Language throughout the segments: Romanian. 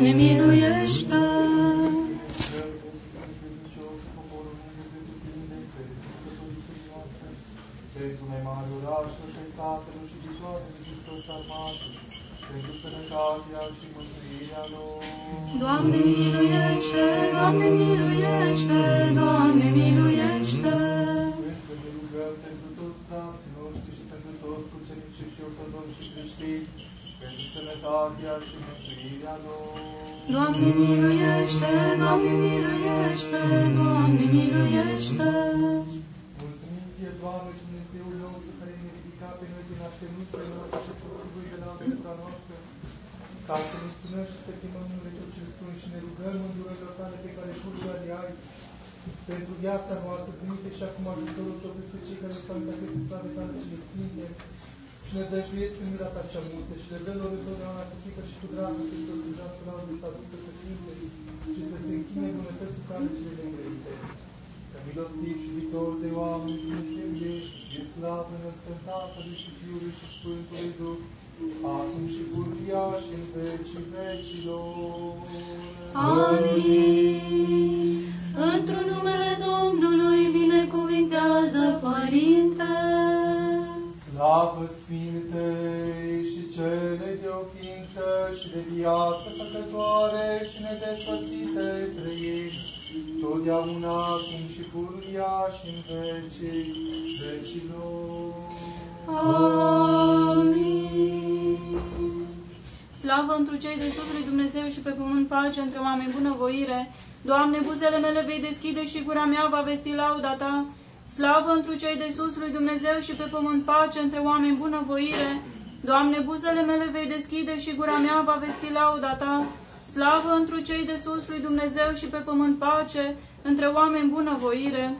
Doamne, miluiește! Pentru mai mare orașul și statelor și viitoare de Hristos armatul, pentru sănătatea și mântuirea lor. Doamne, miluiește! Doamne, miluiește! Doamne, miluiește! Pentru ne rugăm pentru toți frații noștri și pentru toți cucenicii și ortodoxi și creștini, pentru sănătatea și mântuirea lor. Doamne, miluiește! Doamne, miluiește! Doamne, miluiește! Mulțumim ție, Doamne, Dumnezeul nostru, care ne ridica pe noi din așternutele noastre și făcului de la viața noastră, ca să ne spunăm și să chemăm numele Tău cel Sfânt și ne rugăm în durările tale pe care tu le ai pentru viața noastră, trimite și acum ajutorul Tău peste cei care stau în aceste slave tale cele sfinte și ne dăjduiesc în mila ta cea multă și le dă lor întotdeauna cu frică și cu dragoste să slujească la unde să aducă să cânte și să se închine bunătății tale cele neîngrăite. Că milostiv și viitor de oameni Dumnezeu ești, și slavă înălțăm Tatălui și Fiului și Sfântului Duh, acum și pururia și în vecii vecilor. Amin. Într-un numele Domnului binecuvintează Părinte. Slavă Sfintei și cele de o ființă și de viață făcătoare și nedespărțite trăiești, totdeauna acum și pururia și în vecii vecilor. Amin. Slavă întru cei de sus lui Dumnezeu și pe pământ pace între oameni bunăvoire. Doamne, buzele mele vei deschide și gura mea va vesti lauda ta. Slavă întru cei de sus lui Dumnezeu și pe pământ pace între oameni bunăvoire. Doamne, buzele mele vei deschide și gura mea va vesti lauda ta. Slavă întru cei de sus lui Dumnezeu și pe pământ pace între oameni bunăvoire.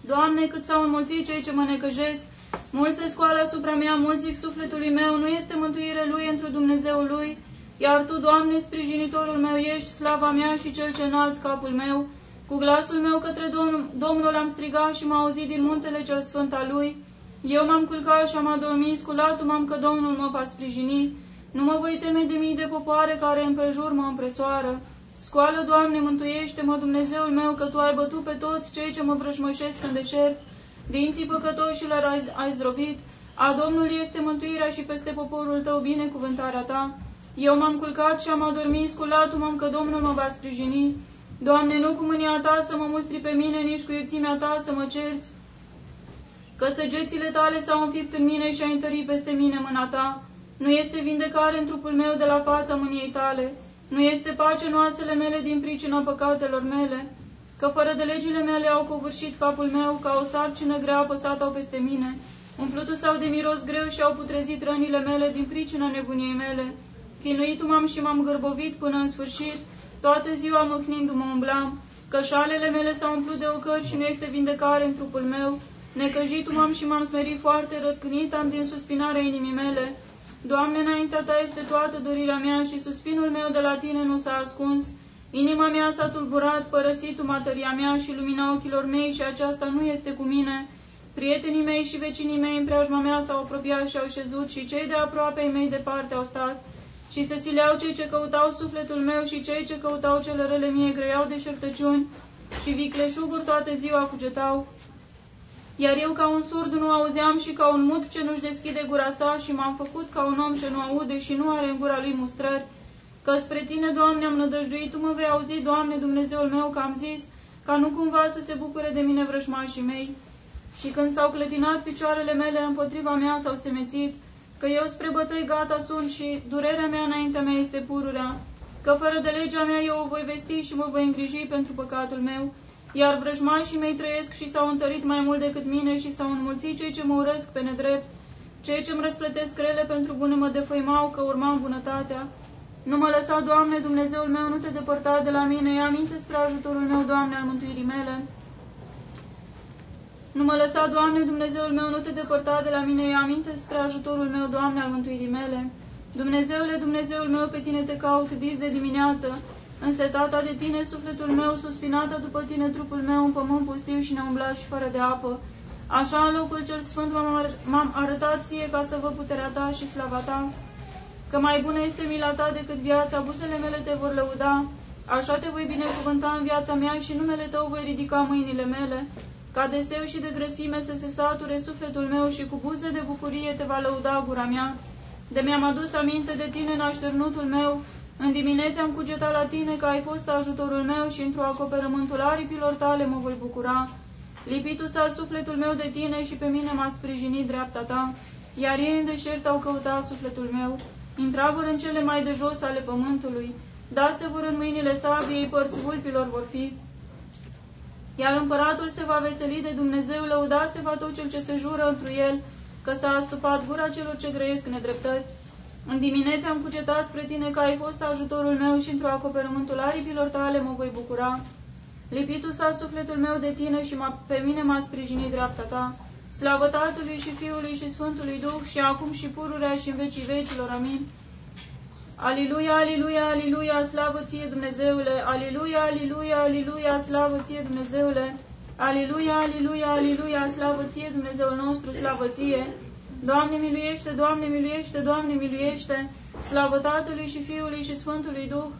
Doamne, cât s-au înmulțit cei ce mă necăjesc, mulți se scoală asupra mea, mulți zic sufletului meu, nu este mântuire lui întru Dumnezeul lui, iar Tu, Doamne, sprijinitorul meu ești, slava mea și cel ce înalți capul meu. Cu glasul meu către Domnul, Domnul am strigat și m-a auzit din muntele cel sfânt al lui. Eu m-am culcat și am adormit, sculatul m-am că Domnul mă va sprijini. Nu mă voi teme de mii de popoare care împrejur mă împresoară. Scoală, Doamne, mântuiește-mă, Dumnezeul meu, că Tu ai bătut pe toți cei ce mă vrășmășesc în deșert. Dinții păcătoșilor ai, ai zdrobit. A Domnului este mântuirea și peste poporul Tău binecuvântarea Ta. Eu m-am culcat și am adormit, sculatul m-am că Domnul mă va sprijini. Doamne, nu cu mânia Ta să mă mustri pe mine, nici cu iuțimea Ta să mă cerți, că săgețile Tale s-au înfipt în mine și ai întărit peste mine mâna Ta. Nu este vindecare în trupul meu de la fața mâniei Tale. Nu este pace în oasele mele din pricina păcatelor mele, că fără de legile mele au covârșit capul meu, ca o sarcină grea apăsat au peste mine. Umplutul sau de miros greu și au putrezit rănile mele din pricina nebuniei mele. Chinuitul m-am și m-am gârbovit până în sfârșit, toată ziua mâhnindu-mă umblam, că șalele mele s-au umplut de ocări și nu este vindecare în trupul meu. Necăjitul m-am și m-am smerit foarte, răcnit am din suspinarea inimii mele. Doamne, înaintea Ta este toată dorirea mea și suspinul meu de la Tine nu s-a ascuns. Inima mea s-a tulburat, părăsit materia mea și lumina ochilor mei și aceasta nu este cu mine. Prietenii mei și vecinii mei în preajma mea s-au apropiat și au șezut și cei de aproape ai mei departe au stat. Și se sileau cei ce căutau sufletul meu și cei ce căutau cele rele mie greiau de șertăciuni și vicleșuguri toată ziua cugetau. Iar eu ca un surd nu auzeam și ca un mut ce nu-și deschide gura sa și m-am făcut ca un om ce nu aude și nu are în gura lui mustrări. Că spre tine, Doamne, am nădăjduit, Tu mă vei auzi, Doamne, Dumnezeul meu, că am zis, ca nu cumva să se bucure de mine vrășmașii mei. Și când s-au clătinat picioarele mele împotriva mea s-au semețit, că eu spre bătăi gata sunt și durerea mea înaintea mea este pururea, că fără de legea mea eu o voi vesti și mă voi îngriji pentru păcatul meu, iar vrăjmașii mei trăiesc și s-au întărit mai mult decât mine și s-au înmulțit cei ce mă urăsc pe nedrept, cei ce îmi răsplătesc rele pentru bune mă defăimau că urmam bunătatea. Nu mă lăsa, Doamne, Dumnezeul meu, nu te depărta de la mine, ia aminte spre ajutorul meu, Doamne, al mântuirii mele. Nu mă lăsa, Doamne, Dumnezeul meu, nu te depărta de la mine, ia aminte spre ajutorul meu, Doamne, al mântuirii mele. Dumnezeule, Dumnezeul meu, pe tine te caut dis de dimineață, însetata de tine sufletul meu, suspinată după tine trupul meu, în pământ pustiu și neumblat și fără de apă. Așa în locul cel sfânt m-am arătat ție ca să văd puterea ta și slava ta, că mai bună este mila ta decât viața, buzele mele te vor lăuda, așa te voi binecuvânta în viața mea și numele tău voi ridica mâinile mele, ca de seu și de grăsime să se sature sufletul meu și cu buze de bucurie te va lăuda gura mea. De mi-am adus aminte de tine în așternutul meu, în dimineața am cugetat la tine că ai fost ajutorul meu și într-o acoperământul aripilor tale mă voi bucura. Lipitul s-a sufletul meu de tine și pe mine m-a sprijinit dreapta ta, iar ei în deșert au căutat sufletul meu, intravă în cele mai de jos ale pământului, da se vor în mâinile sabiei, părți vulpilor vor fi. Iar împăratul se va veseli de Dumnezeu, lăuda se va tot cel ce se jură întru el, că s-a astupat gura celor ce grăiesc nedreptăți. În dimineața am cugetat spre tine că ai fost ajutorul meu și într-o acoperământul aripilor tale mă voi bucura. Lipitul s-a sufletul meu de tine și pe mine m-a sprijinit dreapta ta. Slavă Tatălui și Fiului și Sfântului Duh și acum și pururea și în vecii vecilor. Amin. Aliluia, aliluia, aliluia, slavă ție Dumnezeule! Aliluia, aliluia, aliluia, slavă ție Dumnezeule! Aliluia, aliluia, aliluia, slavă ție Dumnezeul nostru, slavă ție! Doamne miluiește, Doamne miluiește, Doamne miluiește! Slavă Tatălui și Fiului și Sfântului Duh!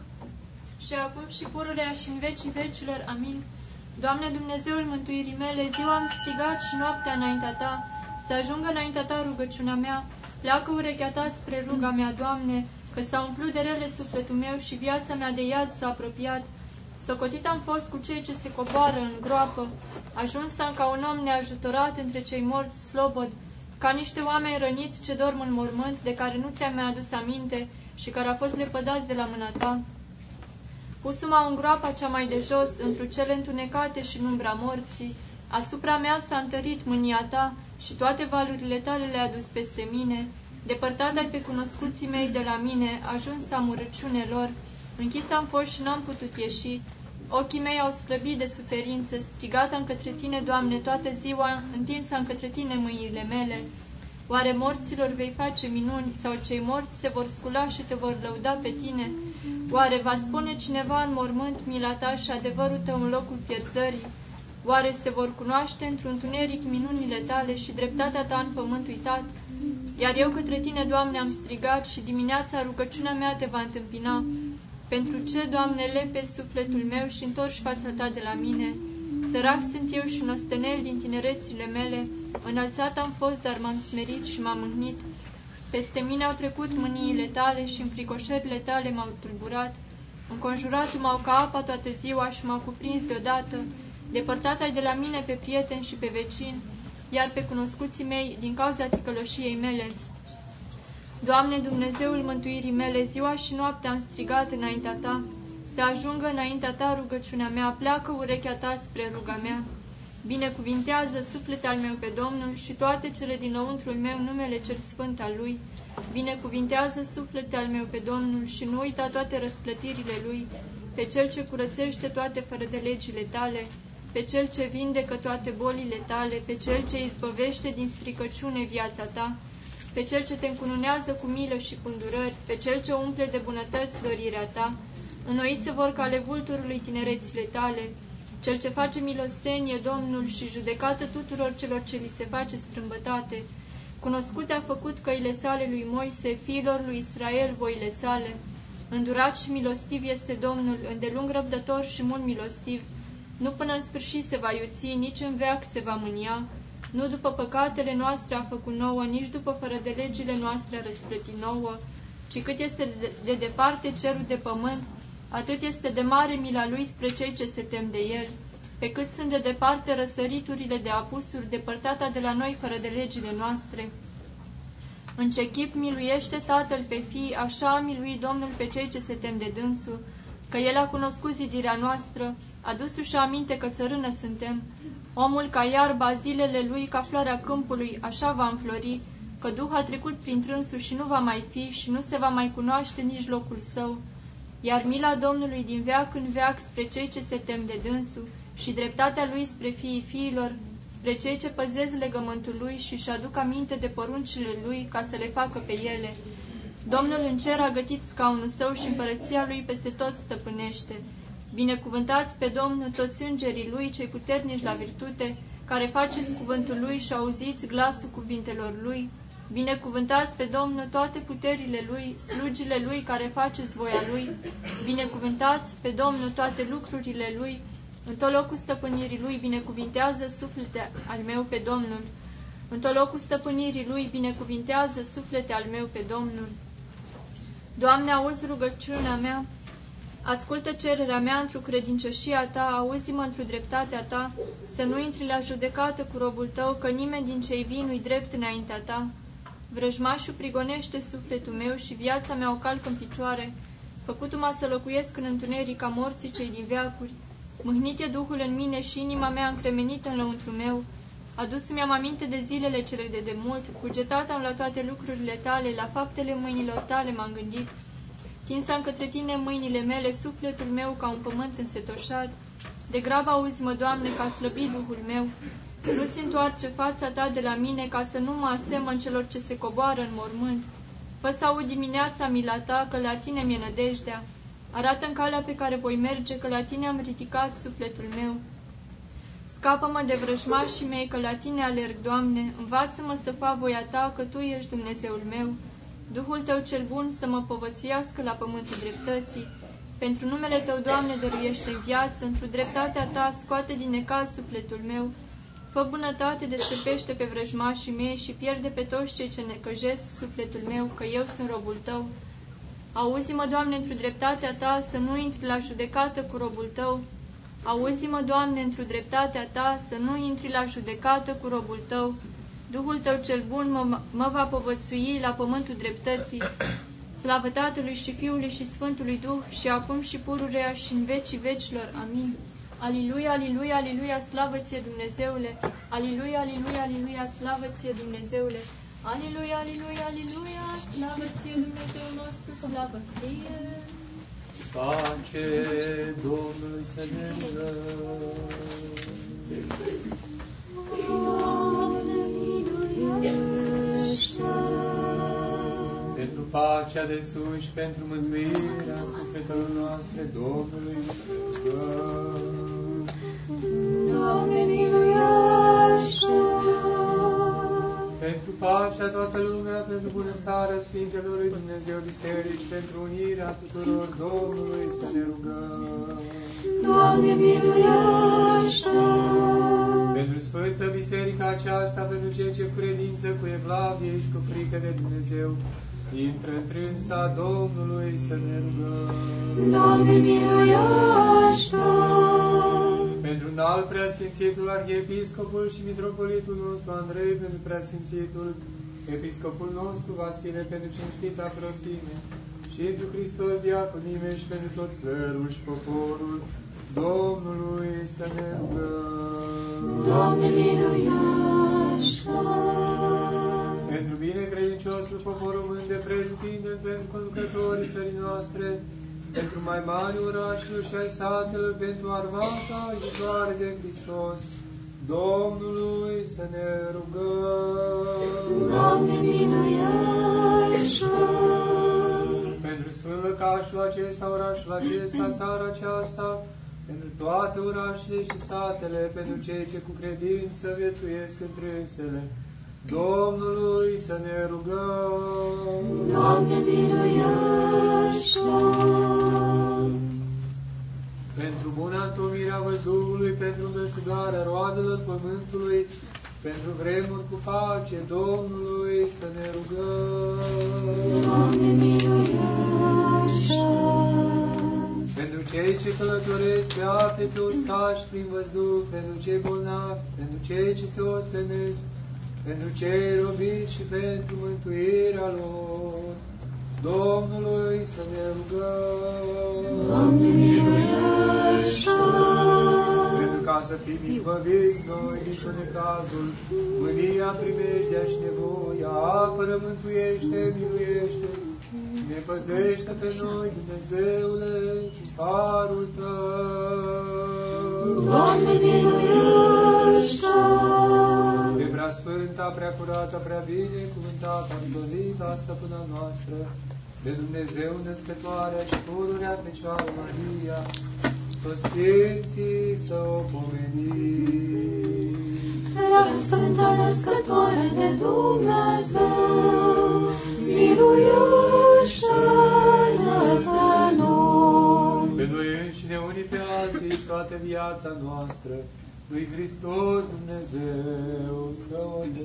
Și acum și pururea și în vecii vecilor. Amin. Doamne Dumnezeul mântuirii mele, ziua am strigat și noaptea înaintea Ta, să ajungă înaintea Ta rugăciunea mea, pleacă urechea Ta spre ruga mea, Doamne, că s-a umplut de rele sufletul meu și viața mea de iad s-a apropiat. Socotit am fost cu cei ce se coboară în groapă, ajuns am ca un om neajutorat între cei morți slobod, ca niște oameni răniți ce dorm în mormânt, de care nu ți-am mai adus aminte și care au fost lepădați de la mâna ta. Pusuma în groapa cea mai de jos, într cele întunecate și în umbra morții, asupra mea s-a întărit mânia ta și toate valurile tale le-a dus peste mine, Depărtat ai pe cunoscuții mei de la mine, ajuns am urăciune lor, închis am fost și n-am putut ieși. Ochii mei au slăbit de suferință, strigat am către tine, Doamne, toată ziua, întins am către tine mâinile mele. Oare morților vei face minuni, sau cei morți se vor scula și te vor lăuda pe tine? Oare va spune cineva în mormânt mila ta și adevărul tău în locul pierzării? Oare se vor cunoaște într-un tuneric minunile tale și dreptatea ta în pământ uitat? Iar eu către tine, Doamne, am strigat și dimineața rugăciunea mea te va întâmpina. Pentru ce, Doamne, lepe sufletul meu și întorci fața ta de la mine? Sărac sunt eu și nostenel din tinerețile mele, înălțat am fost, dar m-am smerit și m-am mâhnit. Peste mine au trecut mâniile tale și înfricoșările tale m-au tulburat. Înconjurat m-au ca apa toată ziua și m-au cuprins deodată. Depărtat ai de la mine pe prieten și pe vecin, iar pe cunoscuții mei din cauza ticăloșiei mele. Doamne Dumnezeul mântuirii mele, ziua și noaptea am strigat înaintea Ta, să ajungă înaintea Ta rugăciunea mea, pleacă urechea Ta spre ruga mea. Binecuvintează sufletul al meu pe Domnul și toate cele dinăuntrul meu numele cel sfânt al Lui. Binecuvintează sufletul al meu pe Domnul și nu uita toate răsplătirile Lui, pe Cel ce curățește toate fără de legile Tale, pe Cel ce vindecă toate bolile tale, pe Cel ce izbăvește din stricăciune viața ta, pe Cel ce te încununează cu milă și cu îndurări, pe Cel ce umple de bunătăți dorirea ta, înnoi se vor cale vulturului tinerețile tale, Cel ce face milostenie Domnul și judecată tuturor celor ce li se face strâmbătate, cunoscut a făcut căile sale lui Moise, fiilor lui Israel voile sale, îndurat și milostiv este Domnul, îndelung răbdător și mult milostiv, nu până în sfârșit se va iuți, nici în veac se va mânia, nu după păcatele noastre a făcut nouă, nici după fără de legile noastre a răsplătit nouă, ci cât este de, de departe cerul de pământ, atât este de mare mila lui spre cei ce se tem de el, pe cât sunt de departe răsăriturile de apusuri, depărtata de la noi fără de legile noastre. În ce chip miluiește Tatăl pe fii, așa a miluit Domnul pe cei ce se tem de dânsul, că El a cunoscut zidirea noastră, adus-și aminte că țărână suntem, omul ca iarba, zilele lui ca floarea câmpului, așa va înflori, că Duh a trecut prin trânsul și nu va mai fi și nu se va mai cunoaște nici locul său, iar mila Domnului din veac în veac spre cei ce se tem de dânsul și dreptatea lui spre fiii fiilor, spre cei ce păzesc legământul lui și își aduc aminte de poruncile lui ca să le facă pe ele. Domnul în cer a gătit scaunul său și împărăția lui peste tot stăpânește. Binecuvântați pe Domnul toți îngerii Lui, cei puternici la virtute, care faceți cuvântul Lui și auziți glasul cuvintelor Lui. Binecuvântați pe Domnul toate puterile Lui, slugile Lui care faceți voia Lui. Binecuvântați pe Domnul toate lucrurile Lui. În tot locul stăpânirii Lui binecuvintează suflete al meu pe Domnul. În tot locul stăpânirii Lui binecuvintează suflete al meu pe Domnul. Doamne, auzi rugăciunea mea, ascultă cererea mea într-o credincioșia Ta, auzi-mă într-o dreptatea Ta, să nu intri la judecată cu robul Tău, că nimeni din cei vii nu-i drept înaintea Ta. Vrăjmașul prigonește sufletul meu și viața mea o calcă în picioare, făcut-mă să locuiesc în întuneric ca morții cei din veacuri. Mâhnit e Duhul în mine și inima mea încremenită în lăuntru meu. Adus-mi am aminte de zilele cele de demult, cugetat am la toate lucrurile tale, la faptele mâinilor tale m-am gândit. Tinsam către tine mâinile mele, sufletul meu ca un pământ însetoșat. De grav auzi-mă, Doamne, ca slăbit Duhul meu. Nu-ți întoarce fața ta de la mine ca să nu mă asemăn celor ce se coboară în mormânt. Fă să aud dimineața mila ta, că la tine mi-e nădejdea. arată în calea pe care voi merge, că la tine am ridicat sufletul meu. Scapă-mă de vrăjmașii mei, că la tine alerg, Doamne, învață-mă să fac voia ta, că Tu ești Dumnezeul meu. Duhul Tău cel bun să mă povățuiască la pământul dreptății. Pentru numele Tău, Doamne, dăruiește în viață, într-o dreptatea Ta, scoate din necaz sufletul meu. Fă bunătate, descăpește pe vrăjmașii mei și pierde pe toți cei ce necăjesc sufletul meu, că eu sunt robul Tău. Auzi-mă, Doamne, într-o dreptatea Ta, să nu intri la judecată cu robul Tău, Auzi-mă, Doamne, într-o dreptatea Ta, să nu intri la judecată cu robul Tău. Duhul Tău cel bun mă, mă va povățui la pământul dreptății. Slavă Tatălui și Fiului și Sfântului Duh și acum și pururea și în vecii vecilor. Amin. Aliluia, aliluia, aliluia, slavă ție Dumnezeule! Aliluia, aliluia, aliluia, slavă ție Dumnezeule! Aliluia, aliluia, aliluia, slavă ție Dumnezeu nostru, slavă ție! Pace Domnului să ne Pentru pacea de sus și pentru mântuirea sufletelor noastre, Domnului Doamne, miluiește! Pentru pacea toată lumea, pentru bunăstarea Sfintelor lui Dumnezeu Biserici, pentru unirea tuturor Domnului să ne rugăm. Doamne, miluiește! Pentru Sfântă Biserica aceasta, pentru cei ce cu credință, cu evlavie și cu frică de Dumnezeu, intră întrânsa Domnului să ne rugăm. Doamne, miluiește! Pentru înalt preasfințitul Arhiepiscopul și Mitropolitul nostru Andrei, pentru preasfințitul Episcopul nostru Vasile, pentru cinstita proțime, și pentru Hristos diaconime și pentru tot clerul și poporul Domnului să ne rugăm. Doamne, miluiește! Pentru bine credinciosul popor român de pretutindeni, pentru conducătorii țării noastre, pentru mai mari orașelor și ai satelor, pentru armata ajutoare de Hristos, Domnului să ne rugăm. Doamne, miluiește! Pentru Sfânt Lăcașul acesta, orașul acesta, țara aceasta, pentru toate orașele și satele, pentru cei ce cu credință viețuiesc întrânsele, Domnului să ne rugăm. Doamne, miluiește! Pentru buna întomirea văzduhului, pentru meșugarea roadelor pământului, pentru vremuri cu pace, Domnului să ne rugăm. Călătoresc pe ape, pe uscaș, prin văzduh, pentru cei bolnavi, pentru cei ce se ostenesc, pentru cei robiți și pentru mântuirea lor, Domnului să ne rugăm. Doamne, miluiește! Pentru ca să fim izbăviți noi din necazul, mânia, primejdea și nevoia, apără, mântuiește, miluiește, ne păzește pe noi, Dumnezeule, cu parul Tău. Doamne, miluiește! De prea sfânta, prea curată, prea bine cuvântată, îndolită stăpâna noastră, de Dumnezeu născătoarea și pururea Fecioară Maria, toți Sfinții să o pomenim. Preasfânta născătoare de Dumnezeu, miluiește-ne pe noi. Pe noi pe alții și viața noastră, lui Hristos Dumnezeu să o dă.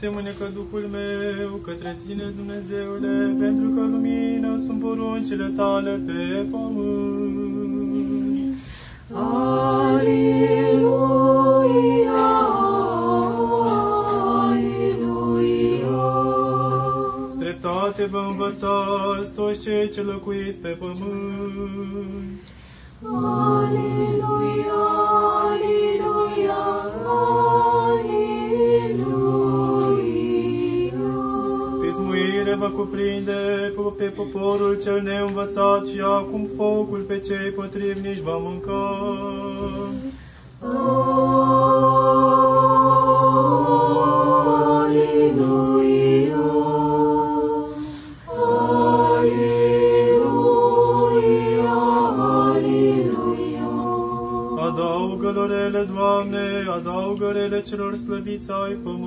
Tem-ne că Duhul meu către Tine, Dumnezeule, pentru că lumină sunt poruncile Tale pe pământ. Aleluia, aleluia. Treptate vă învățați toți cei ce locuiți pe pământ putea mânca. Adaugă-le, Doamne, adaugă-le celor slăviți ai pământului.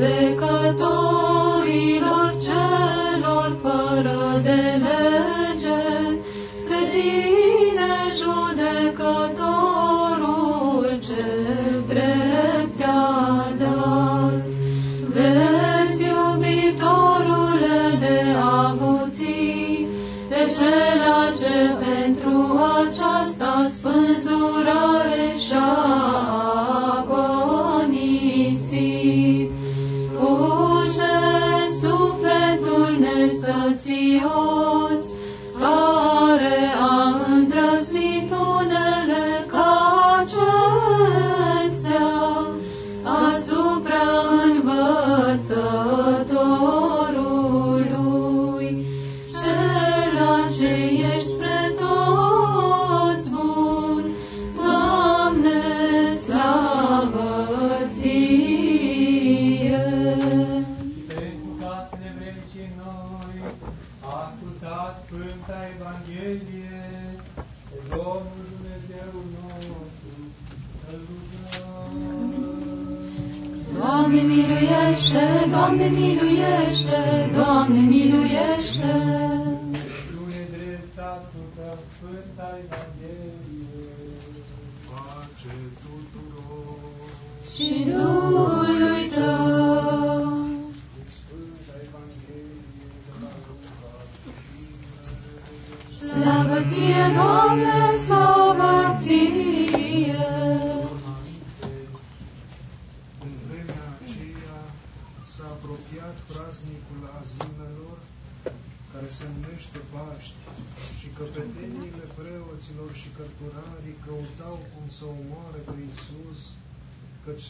Judecătorilor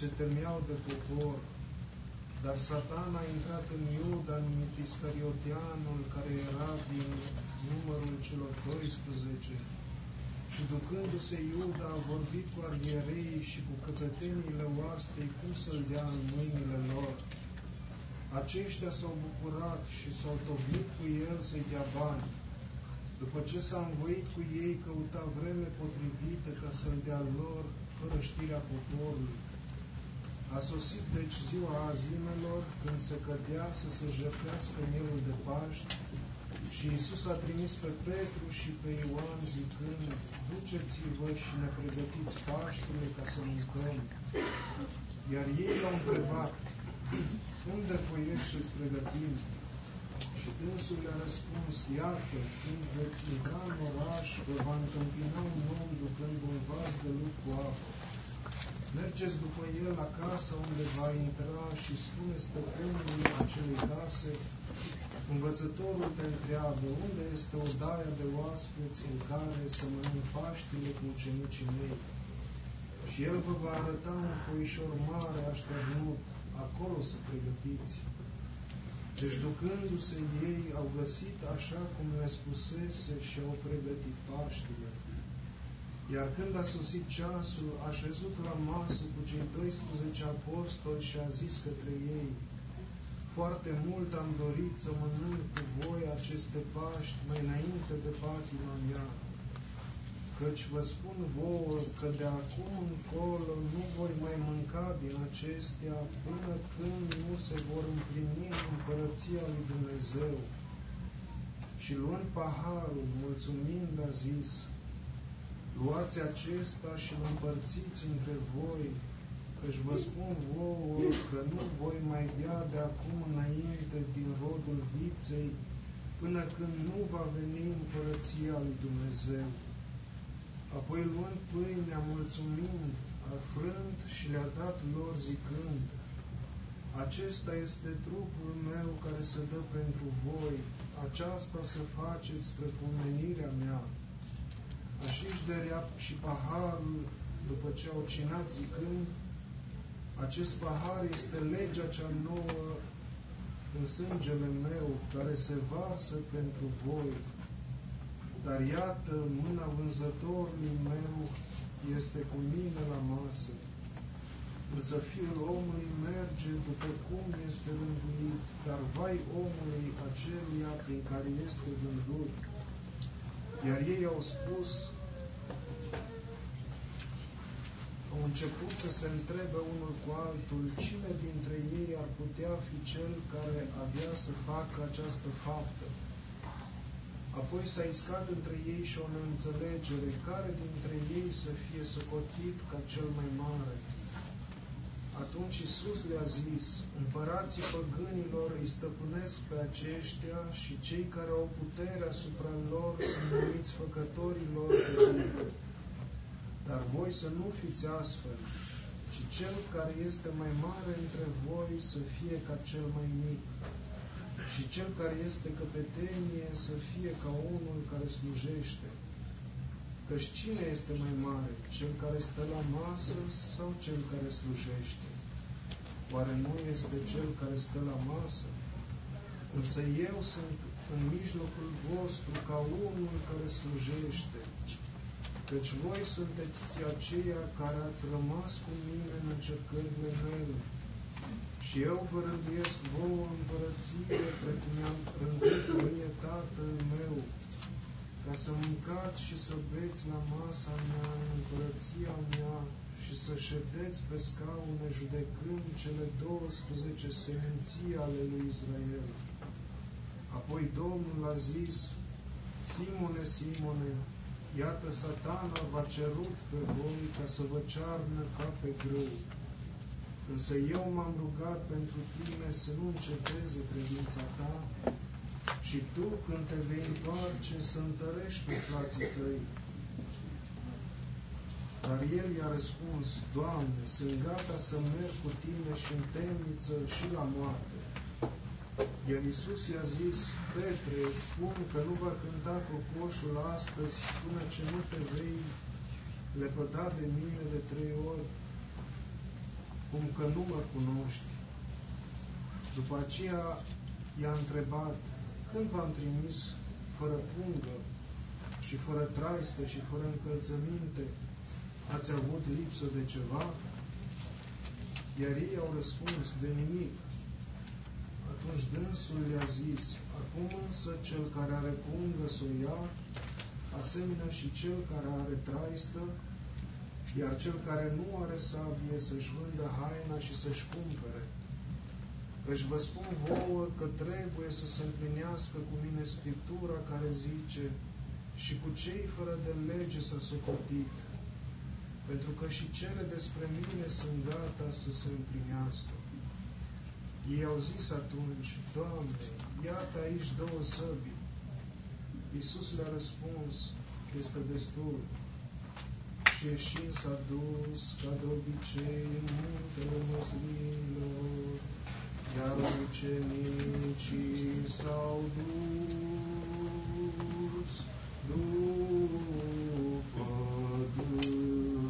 se temeau de popor. Dar Satan a intrat în Iuda, numit Iscarioteanul, care era din numărul celor 12. Și ducându-se Iuda a vorbit cu arhiereii și cu căpeteniile oastei cum să-l dea în mâinile lor. Aceștia s-au bucurat și s-au tocmit cu el să-i dea bani. După ce s-a învoit cu ei, căuta vreme potrivită ca să-l dea lor, fără știrea poporului. A sosit deci ziua azimelor, când se cădea să se jertfească mielul de Paști, și Iisus a trimis pe Petru și pe Ioan zicând, Duceți-vă și ne pregătiți Paștele ca să mâncăm. Iar ei l-au întrebat, Unde voiești să-ți pregătim? Și dânsul le-a răspuns, Iată, când veți intra în oraș, vă va întâmpina un om ducând un vas de lut cu apă. Mergeți după el la casa unde va intra și spune stăpânului acelei case, Învățătorul te întreabă, unde este odaia de oaspeți în care să mănânc Paștile cu ucenicii mei? Și el vă va arăta un foișor mare așternut, acolo să pregătiți. Deci ducându-se ei, au găsit așa cum le spusese și au pregătit Paștile. Iar când a sosit ceasul, a șezut la masă cu cei 12 apostoli și a zis către ei, foarte mult am dorit să mănânc cu voi aceste Paști mai înainte de patima mea, căci vă spun vouă că de acum încolo nu voi mai mânca din acestea până când nu se vor împlini în împărăția lui Dumnezeu. Și luând paharul, mulțumind, a zis, Luați acesta și îl împărțiți între voi, căci vă spun vouă că nu voi mai bea de acum înainte din rodul viței, până când nu va veni împărăția lui Dumnezeu. Apoi luând pâinea, mulțumind, a frânt și le-a dat lor zicând, Acesta este trupul meu care se dă pentru voi, aceasta să faceți spre pomenirea mea. Așa își dărea și paharul după ce au cinat zicând, acest pahar este legea cea nouă în sângele meu, care se varsă pentru voi. dar iată, mâna vânzătorului meu este cu mine la masă. Însă fiul omului merge după cum este rânduit, dar vai omului aceluia prin care este vândut. Iar ei au spus, au început să se întrebe unul cu altul, cine dintre ei ar putea fi cel care avea să facă această faptă? Apoi s-a iscat între ei și o neînțelegere, care dintre ei să fie socotit ca cel mai mare. Atunci Isus le-a zis, împărații păgânilor îi stăpânesc pe aceștia și cei care au putere asupra lor sunt numiți făcătorilor de bine. Dar voi să nu fiți astfel, ci cel care este mai mare între voi să fie ca cel mai mic și cel care este căpetenie să fie ca unul care slujește. Căci cine este mai mare, cel care stă la masă sau cel care slujește? Oare nu este cel care stă la masă? Însă eu sunt în mijlocul vostru ca unul care slujește. Căci voi sunteți aceia care ați rămas cu mine în încercările mele și eu vă rânduiesc vouă împărăție, precum i-am rânduit mie Tatăl meu, ca să mâncați și să beți la masa mea în împărăția mea și să ședeți pe scaune judecând cele 12 seminții ale lui Israel. Apoi Domnul a zis, Simone, Simone, iată satana v-a cerut pe voi ca să vă cearnă ca pe grâu. Însă eu m-am rugat pentru tine să nu înceteze credința ta și tu, când te vei întoarce, să întărești pe frații tăi. Dar el i-a răspuns, Doamne, sunt gata să merg cu tine și în temniță și la moarte. Iar Iisus i-a zis, Petre, îți spun că nu va cânta cocoșul astăzi până ce nu te vei lepăda de mine de trei ori cum că nu mă cunoști. După aceea i-a întrebat, când v-am trimis fără pungă și fără traistă și fără încălțăminte, ați avut lipsă de ceva? Iar ei au răspuns, de nimic. Atunci dânsul le-a zis, acum însă cel care are pungă să o ia, asemenea și cel care are traistă, iar cel care nu are sabie să-și vândă haina și să-și cumpere. Căci vă spun vouă că trebuie să se împlinească cu mine Scriptura care zice și cu cei fără de lege s-a socotit, pentru că și cele despre mine sunt gata să se împlinească. Ei au zis atunci, Doamne, iată aici două săbii. Iisus le-a răspuns, este destul și ieșind s-a dus, ca de obicei, în muntele măslinilor, iar ucenicii s-au dus după dânsul.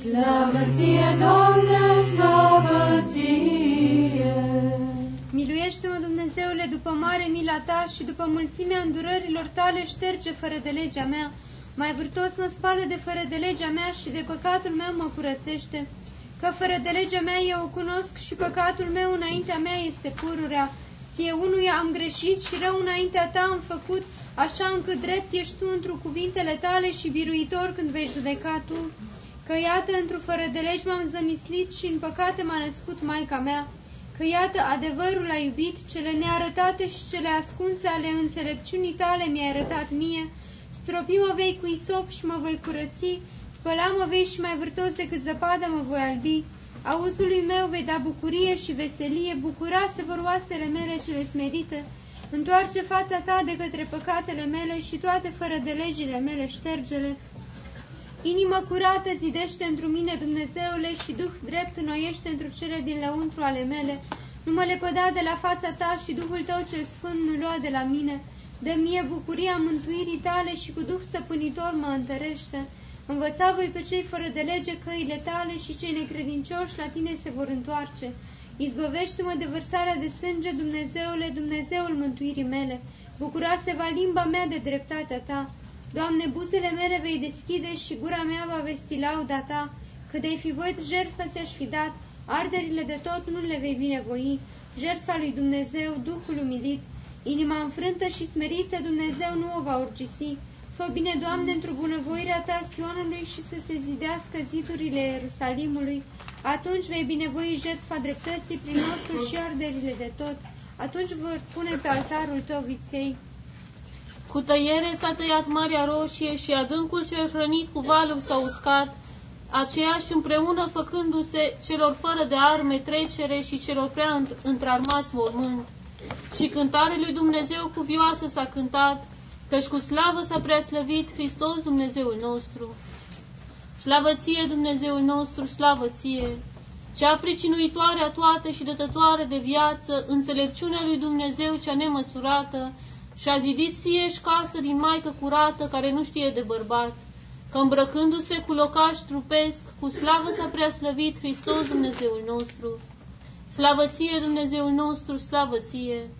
Slavă ție, Doamne, slavă ție! Miluiește-mă, Dumnezeule, după mare mila ta și după mulțimea îndurărilor tale șterge fără de legea mea. Mai vârtos mă spală de fără de legea mea și de păcatul meu mă curățește. Că fără de legea mea eu o cunosc și păcatul meu înaintea mea este pururea. Ție unuia am greșit și rău înaintea ta am făcut, așa încât drept ești tu într cuvintele tale și biruitor când vei judeca tu. Că iată, într fără de legi m-am zămislit și în păcate m-a născut maica mea că iată adevărul a iubit, cele nearătate și cele ascunse ale înțelepciunii tale mi-ai arătat mie, stropi mă vei cu isop și mă voi curăți, spăla mă vei și mai vârtos decât zăpada mă voi albi, auzului meu vei da bucurie și veselie, bucura se vor oasele mele cele smerite, întoarce fața ta de către păcatele mele și toate fără de legile mele ștergele, Inimă curată zidește într mine, Dumnezeule, și Duh drept înnoiește într cele din lăuntru ale mele. Nu mă lepăda de la fața ta și Duhul tău cel sfânt nu lua de la mine. De mie bucuria mântuirii tale și cu Duh stăpânitor mă întărește. Învăța voi pe cei fără de lege căile tale și cei necredincioși la tine se vor întoarce. Izbăvește-mă de vărsarea de sânge, Dumnezeule, Dumnezeul mântuirii mele. Bucura se va limba mea de dreptatea ta. Doamne, buzele mele vei deschide și gura mea va vesti lauda ta. Că de-ai fi voit jertfă ți-aș fi dat, arderile de tot nu le vei binevoi. Jertfa lui Dumnezeu, Duhul umilit, inima înfrântă și smerită, Dumnezeu nu o va urgisi. Fă bine, Doamne, într-o bunăvoirea ta Sionului și să se zidească zidurile Ierusalimului. Atunci vei binevoi jertfa dreptății prin nostru și arderile de tot. Atunci vor pune pe altarul tău viței. Cu tăiere s-a tăiat Marea Roșie și adâncul cel hrănit cu valul s-a uscat, aceeași împreună făcându-se celor fără de arme trecere și celor prea întrarmați mormânt. Și cântarea lui Dumnezeu cuvioasă s-a cântat, căci cu slavă s-a preaslăvit Hristos Dumnezeul nostru. Slavă ție, Dumnezeul nostru, slavă ție! Cea pricinuitoare a toate și dătătoare de viață, înțelepciunea lui Dumnezeu cea nemăsurată, și-a zidit ție casă din maică curată care nu știe de bărbat, că îmbrăcându-se cu locaș trupesc, cu slavă s-a preaslăvit Hristos Dumnezeul nostru. Slavă ție, Dumnezeul nostru, slavă ție!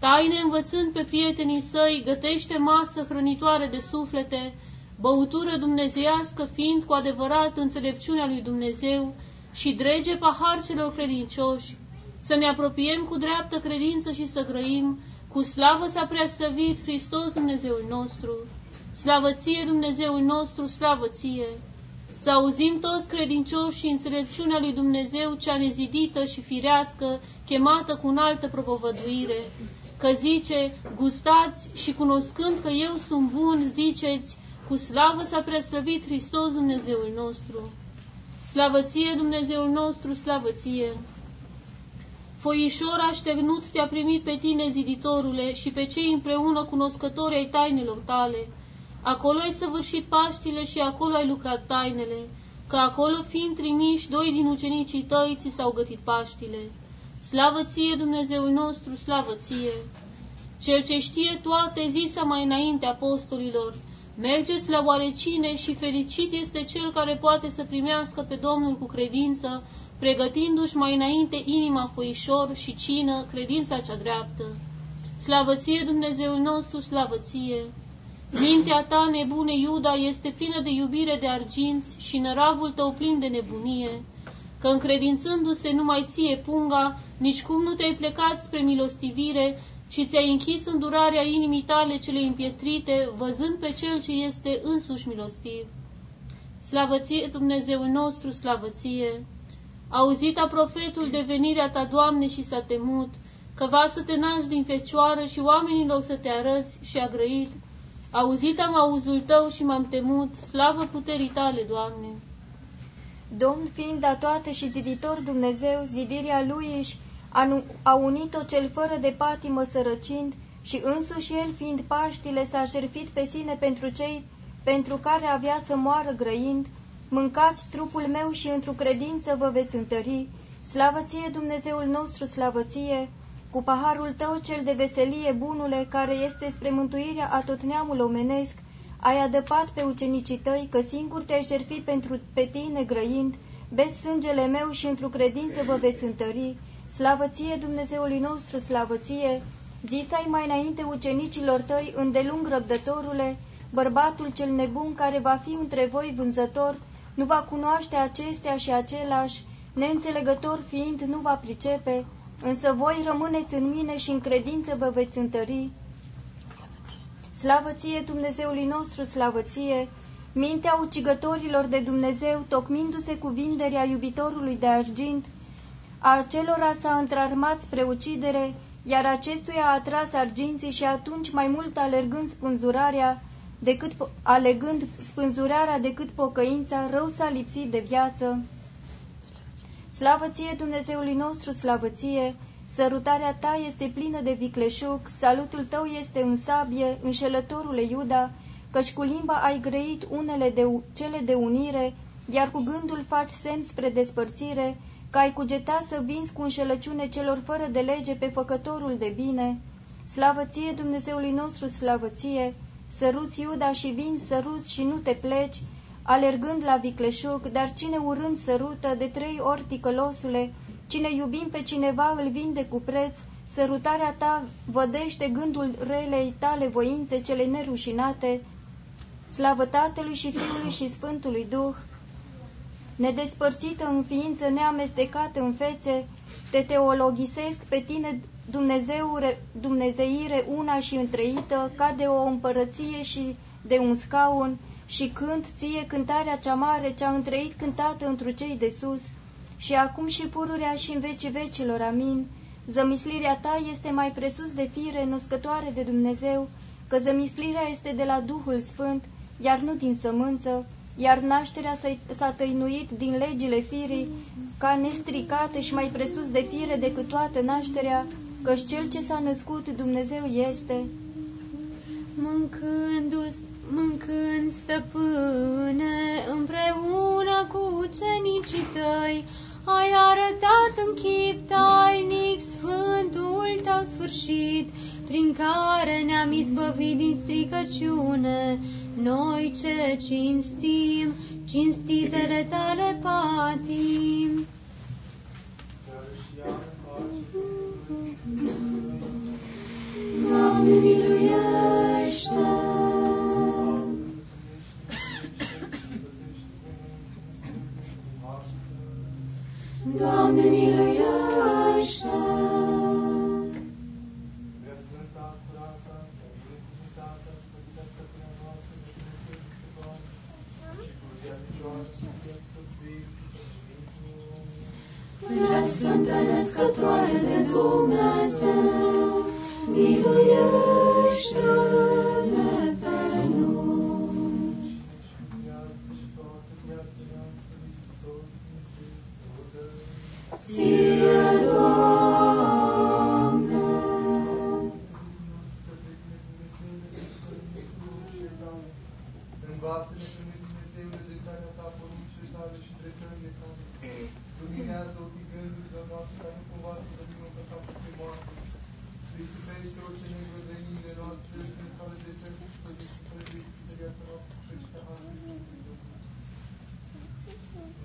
Taine învățând pe prietenii săi, gătește masă hrănitoare de suflete, băutură dumnezeiască fiind cu adevărat înțelepciunea lui Dumnezeu și drege pahar celor credincioși, să ne apropiem cu dreaptă credință și să grăim, cu slavă s-a preaslăvit Hristos Dumnezeul nostru. Slavă ție, Dumnezeul nostru, slavă ție! Să auzim toți credincioși și înțelepciunea lui Dumnezeu cea nezidită și firească, chemată cu înaltă propovăduire, că zice, gustați și cunoscând că eu sunt bun, ziceți, cu slavă s-a preaslăvit Hristos Dumnezeul nostru. Slavă ție, Dumnezeul nostru, slavă ție! Foișor așternut te-a primit pe tine, ziditorule, și pe cei împreună cunoscători ai tainelor tale. Acolo ai săvârșit Paștile și acolo ai lucrat tainele, că acolo fiind trimiși, doi din ucenicii tăi ți s-au gătit Paștile. Slavă ție, Dumnezeul nostru, slavă ție! Cel ce știe toate, zisa mai înainte apostolilor, mergeți la oarecine și fericit este cel care poate să primească pe Domnul cu credință, pregătindu-și mai înainte inima foișor și cină credința cea dreaptă. Slavăție Dumnezeul nostru, slavăție! Mintea ta, nebune Iuda, este plină de iubire de arginți și năravul tău plin de nebunie, că încredințându-se numai ție punga, nici cum nu te-ai plecat spre milostivire, ci ți-ai închis îndurarea inimii tale cele împietrite, văzând pe Cel ce este însuși milostiv. Slavăție Dumnezeul nostru, slavăție! Auzit a profetul de venirea ta, Doamne, și s-a temut, că va să te naști din fecioară și oamenilor să te arăți și a grăit. Auzit am auzul tău și m-am temut, slavă puterii tale, Doamne. Domn fiind a toate și ziditor Dumnezeu, zidirea lui își a unit-o cel fără de patimă sărăcind și însuși el fiind Paștile s-a șerfit pe sine pentru cei pentru care avea să moară grăind, Mâncați trupul meu și într-o credință vă veți întări. Slavăție Dumnezeul nostru, slavăție, cu paharul tău cel de veselie, bunule, care este spre mântuirea a tot neamul omenesc, ai adăpat pe ucenicii tăi, că singur te-ai jertfi pentru pe tine grăind, beți sângele meu și într-o credință vă veți întări. Slavăție Dumnezeului nostru, slavăție, zisai mai înainte ucenicilor tăi, îndelung răbdătorule, bărbatul cel nebun care va fi între voi vânzător, nu va cunoaște acestea și același, neînțelegător fiind, nu va pricepe, însă voi rămâneți în mine și în credință vă veți întări. Slavă ție, Dumnezeului nostru, slavă ție! Mintea ucigătorilor de Dumnezeu, tocmindu-se cu vinderea iubitorului de argint, a acelora s-a întrarmat spre ucidere, iar acestuia a atras arginții și atunci, mai mult alergând spânzurarea, decât alegând spânzurarea decât pocăința, rău s-a lipsit de viață. Slavă ție, Dumnezeului nostru, slavă ție! Sărutarea ta este plină de vicleșuc, salutul tău este în sabie, înșelătorule Iuda, căci cu limba ai grăit unele de, cele de unire, iar cu gândul faci semn spre despărțire, că ai cugetat să vinzi cu înșelăciune celor fără de lege pe făcătorul de bine. Slavă ție, Dumnezeului nostru, slavă ție! Săruți Iuda și vin săruți și nu te pleci, alergând la vicleșuc, dar cine urând sărută de trei ori ticălosule, Cine iubim pe cineva îl vinde cu preț, sărutarea ta vădește gândul relei tale voințe cele nerușinate, slavă Tatălui și Fiului și Sfântului Duh, nedespărțită în ființă, neamestecată în fețe, te teologisesc pe tine Dumnezeure, Dumnezeire una și întreită, ca de o împărăție și de un scaun, și cânt ție cântarea cea mare, cea întreit cântată întru cei de sus, și acum și pururea și în vecii vecilor, amin. Zămislirea ta este mai presus de fire, născătoare de Dumnezeu, că zămislirea este de la Duhul Sfânt, iar nu din sămânță, iar nașterea s-a tăinuit din legile firii, ca nestricată și mai presus de fire decât toată nașterea, căci cel ce s-a născut Dumnezeu este. Mâncându-ți Mâncând, stăpâne, împreună cu ucenicii tăi, ai arătat în chip tainic sfântul tău sfârșit, prin care ne-am izbăvit din stricăciune, noi ce cinstim, cinstitele tale patim. Doamne, miluiește! Doamne, miluiește! Prea Sfânta, curată, binecuvântată, Sfânta Stăpâna noastră, de Dumnezeu și Doamne, și Curia Picioară, și Pietru Sfințită și Prea Sfântă Născătoare de Dumnezeu, miluiește-ne Ție, Doamne, Învață-ne pe noi, Dumnezeule, de taina ta, poruncile tale și dreptările tale. Luminează ochii gândurilor noastre, ca nu cumva să dăbim în păsatul pe moarte. Risipește orice negru de inimile noastre și ne stare de cer și păzește fără de ispite viața noastră și pe Harul Iisusului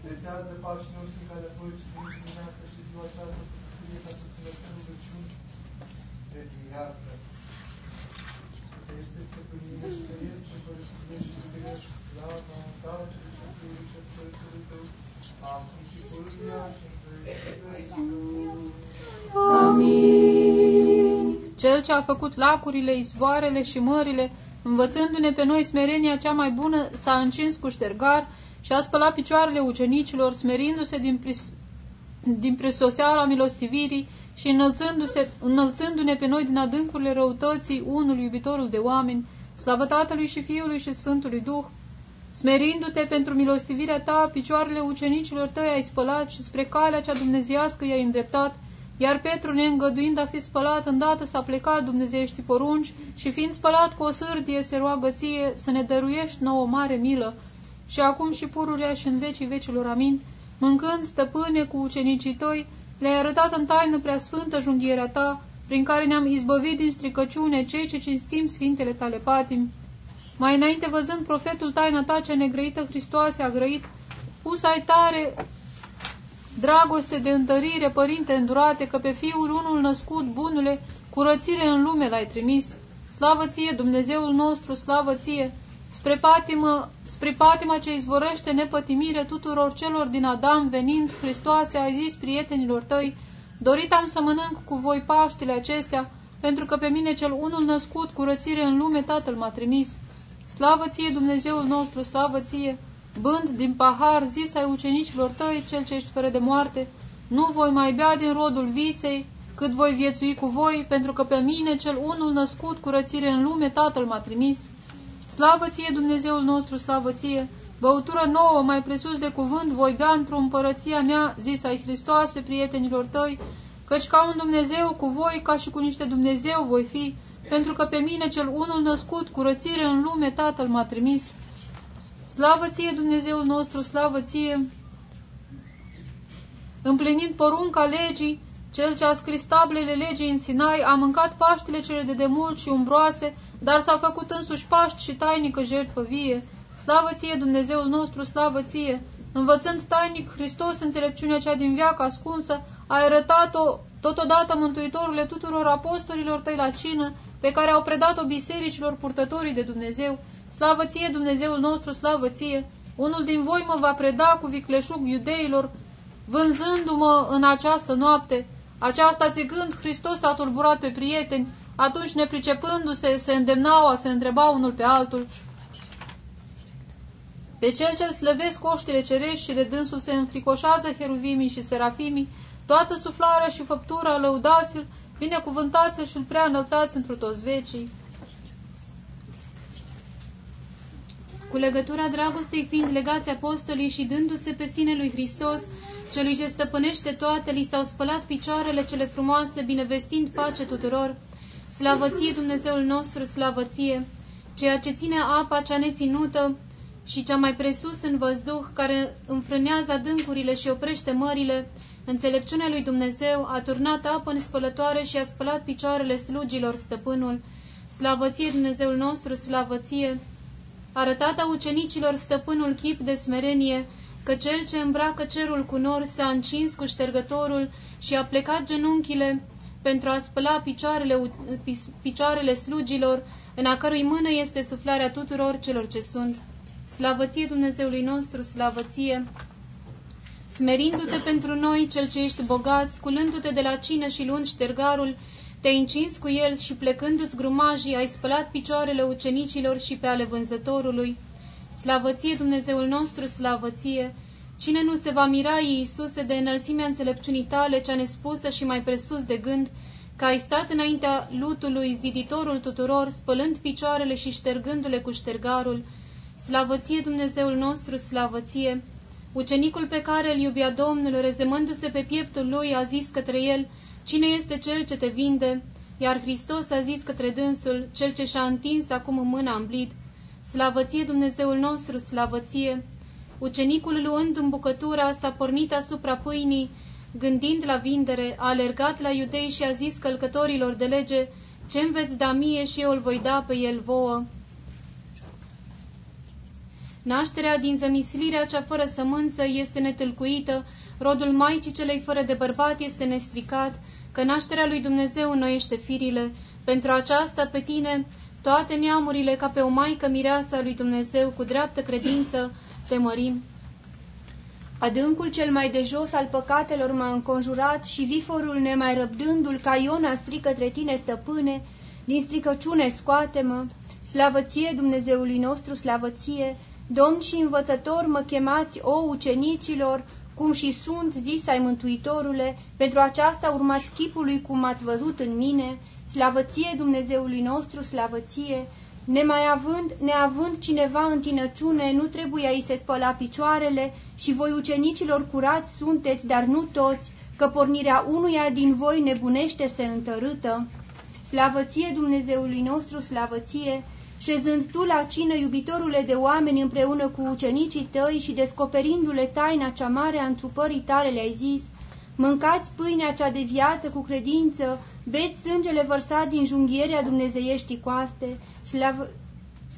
Îndretează pașii noștri în calea păcii din dimineața și ziua aceasta cu bucurie ca să ți lăsăm rugăciuni de dimineață. Că este stăpânire și că este părăție și iubirea și slava Tatălui și Fiului și Sfântului Tău, acum și pururea și în vecii Amin. Cel ce a făcut lacurile, izvoarele și mările, învățându-ne pe noi smerenia cea mai bună, s-a încins cu ștergar și a spălat picioarele ucenicilor, smerindu-se din, pris, din presoseala milostivirii și înălțându-se, înălțându-ne pe noi din adâncurile răutății, unul iubitorul de oameni, slavă Tatălui și Fiului și Sfântului Duh, smerindu-te pentru milostivirea ta, picioarele ucenicilor tăi ai spălat și spre calea cea dumnezească i-ai îndreptat, iar Petru, neîngăduind a fi spălat, îndată s-a plecat dumnezeiești porunci și fiind spălat cu o sârdie, se roagă ție să ne dăruiești nouă mare milă. Și acum și pururea și în vecii vecilor, amin, mâncând stăpâne cu ucenicii tăi, le-ai arătat în taină prea sfântă junghierea ta, prin care ne-am izbăvit din stricăciune cei ce cinstim sfintele tale patim. Mai înainte, văzând profetul taina ta cea negrăită Hristoase, a grăit, pus ai tare dragoste de întărire, părinte îndurate, că pe Fiul unul născut, bunule, curățire în lume l-ai trimis. Slavă ție, Dumnezeul nostru, slavă ție! Spre patimă, spre patima ce izvorăște nepătimire tuturor celor din Adam, venind, Hristoase, ai zis prietenilor tăi, dorit am să mănânc cu voi Paștile acestea, pentru că pe mine cel unul născut, curățire în lume, Tatăl m-a trimis. Slavă ție, Dumnezeul nostru, slavă ție! Bând din pahar, zis ai ucenicilor tăi, cel ce ești fără de moarte, nu voi mai bea din rodul viței, cât voi viețui cu voi, pentru că pe mine, cel unul născut, curățire în lume, Tatăl m-a trimis. Slavă ție, Dumnezeul nostru, slavă ție! Băutură nouă, mai presus de cuvânt, voi bea într-o împărăția mea, zis ai Hristoase, prietenilor tăi, căci ca un Dumnezeu cu voi, ca și cu niște Dumnezeu voi fi, pentru că pe mine, cel unul născut, curățire în lume, Tatăl m-a trimis. Slavă ție, Dumnezeul nostru, slavă ție! Împlinind porunca legii, cel ce a scris tablele legii în Sinai a mâncat paștile cele de demult și umbroase, dar s-a făcut însuși paști și tainică jertfă vie. Slavă ție, Dumnezeul nostru, slavă ție! Învățând tainic Hristos înțelepciunea cea din viață ascunsă, ai arătat-o totodată Mântuitorule tuturor apostolilor tăi la cină, pe care au predat-o bisericilor purtătorii de Dumnezeu. Slavă ție, Dumnezeul nostru, slavă ție! Unul din voi mă va preda cu vicleșug iudeilor, vânzându-mă în această noapte. Aceasta zicând, Hristos a tulburat pe prieteni, atunci nepricepându-se, se îndemnau a se întreba unul pe altul. Pe cel ce-l slăvesc oștile cerești și de dânsul se înfricoșează heruvimii și serafimii, toată suflarea și făptura lăudați-l, binecuvântați-l și-l prea înălțați într toți vecii. Cu legătura dragostei fiind legați apostolii și dându-se pe sine lui Hristos, celui ce stăpânește toate, li s-au spălat picioarele cele frumoase, binevestind pace tuturor. Slavăție Dumnezeul nostru, slavăție, ceea ce ține apa cea neținută și cea mai presus în văzduh, care înfrânează adâncurile și oprește mările, înțelepciunea lui Dumnezeu a turnat apă în spălătoare și a spălat picioarele slugilor stăpânul. Slavăție Dumnezeul nostru, slavăție! Arătata ucenicilor stăpânul chip de smerenie, că cel ce îmbracă cerul cu nor s-a încins cu ștergătorul și a plecat genunchile pentru a spăla picioarele, picioarele slugilor, în a cărui mână este suflarea tuturor celor ce sunt. Slavăție Dumnezeului nostru, slavăție! Smerindu-te pentru noi, cel ce ești bogat, sculându-te de la cină și luând ștergarul, te-ai încins cu el și plecându-ți grumajii, ai spălat picioarele ucenicilor și pe ale vânzătorului. Slavăție Dumnezeul nostru, slavăție! Cine nu se va mira, Iisuse, de înălțimea înțelepciunii tale, cea nespusă și mai presus de gând, că ai stat înaintea lutului, ziditorul tuturor, spălând picioarele și ștergându-le cu ștergarul. Slavăție Dumnezeul nostru, slavăție! Ucenicul pe care îl iubea Domnul, rezemându-se pe pieptul lui, a zis către el, Cine este cel ce te vinde? Iar Hristos a zis către dânsul, cel ce și-a întins acum în mâna îmblit, Slavăție Dumnezeul nostru, slavăție! Ucenicul, luând în bucătura, s-a pornit asupra pâinii, gândind la vindere, a alergat la iudei și a zis călcătorilor de lege, Ce-mi veți da mie și eu îl voi da pe el vouă? Nașterea din zămislirea cea fără sămânță este netâlcuită, rodul Maicii celei fără de bărbat este nestricat, că nașterea lui Dumnezeu înnoiește firile. Pentru aceasta pe tine toate neamurile ca pe o maică mireasă a lui Dumnezeu cu dreaptă credință te mărim. Adâncul cel mai de jos al păcatelor m-a înconjurat și viforul nemai răbdându-l ca Iona strică către tine, stăpâne, din stricăciune scoate-mă, slavăție Dumnezeului nostru, slavăție, Domn și învățător mă chemați, o ucenicilor, cum și sunt, zis ai Mântuitorule, pentru aceasta urmați chipului cum ați văzut în mine, slavăție Dumnezeului nostru, slavăție, nemai având, neavând cineva în tinăciune, nu trebuie a-i se spăla picioarele și voi ucenicilor curați sunteți, dar nu toți, că pornirea unuia din voi nebunește se întărâtă. Slavăție Dumnezeului nostru, slavăție, șezând tu la cină, iubitorule de oameni, împreună cu ucenicii tăi și descoperindu-le taina cea mare a întrupării tale, le-ai zis, mâncați pâinea cea de viață cu credință, beți sângele vărsat din junghierea dumnezeieștii coaste, slavă,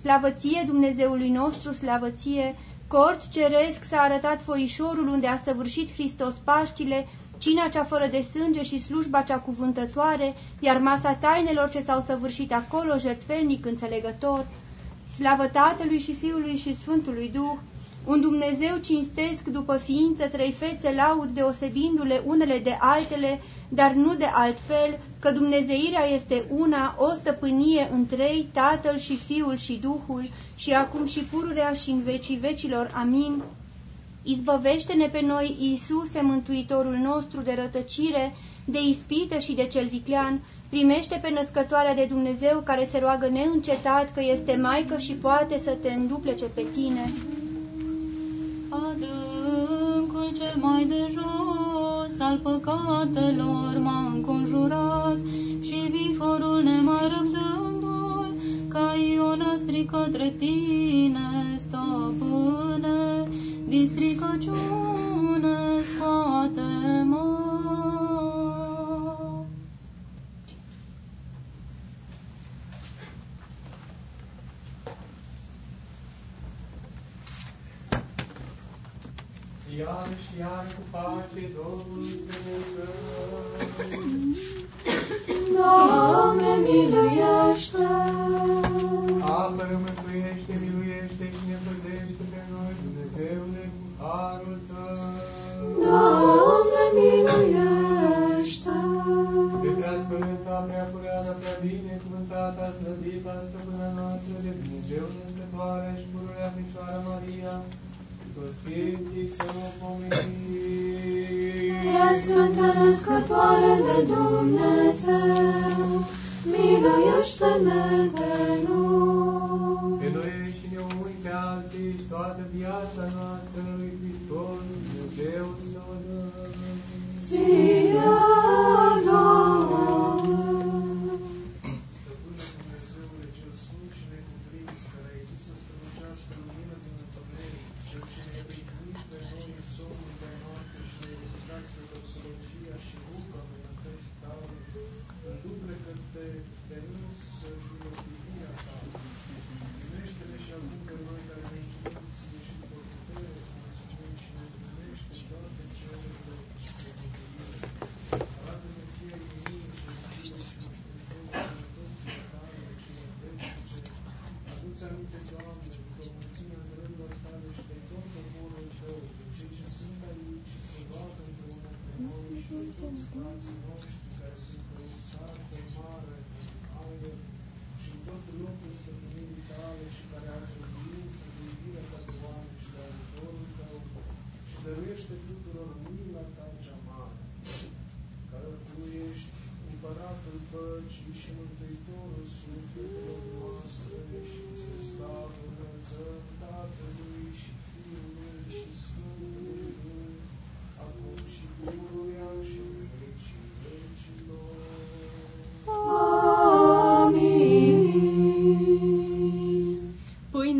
slavăție Dumnezeului nostru, slavăție, cort ceresc s-a arătat foișorul unde a săvârșit Hristos Paștile, cina cea fără de sânge și slujba cea cuvântătoare, iar masa tainelor ce s-au săvârșit acolo, jertfelnic înțelegător, slavă Tatălui și Fiului și Sfântului Duh, un Dumnezeu cinstesc după ființă trei fețe laud deosebindu-le unele de altele, dar nu de altfel, că Dumnezeirea este una, o stăpânie în trei, Tatăl și Fiul și Duhul, și acum și pururea și în vecii vecilor. Amin. Izbăvește-ne pe noi, Iisuse, Mântuitorul nostru, de rătăcire, de ispită și de cel viclean, primește pe născătoarea de Dumnezeu care se roagă neîncetat că este Maică și poate să te înduplece pe tine. Adâncul cel mai de jos al păcatelor m-a înconjurat și viforul nemai răbdându-l ca Iona strică către tine, stăpâne, din stricăciune scoate-mă. iar și iar cu pace Domnul să ne Doamne, miluiește! Apără, mântuiește, miluiește și ne păzește pe noi, Dumnezeule, cu harul Tău. Doamne, miluiește! Pe prea sfânta, prea curată, prea binecuvântată, slăvită, stăpâna noastră de Dumnezeu, născătoarea și pururea Fecioara Maria, cu toți Sfinții să o pomenim. Prea Sfântă Născătoare de Dumnezeu, miluiește-ne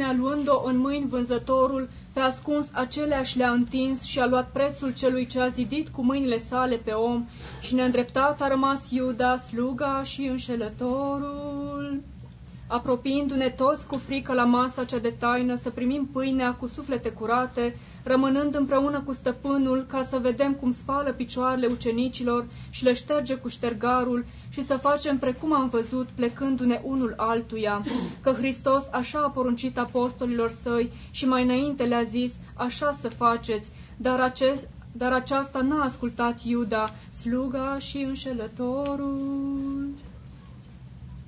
Pâinea luând-o în mâini vânzătorul, pe ascuns aceleași le-a întins și a luat prețul celui ce a zidit cu mâinile sale pe om și neîndreptat a rămas Iuda, sluga și înșelătorul. Apropiindu-ne toți cu frică la masa cea de taină să primim pâinea cu suflete curate, rămânând împreună cu stăpânul ca să vedem cum spală picioarele ucenicilor și le șterge cu ștergarul și să facem precum am văzut plecându-ne unul altuia, că Hristos așa a poruncit apostolilor săi și mai înainte le-a zis, așa să faceți, dar, acest, dar aceasta n-a ascultat Iuda, sluga și înșelătorul.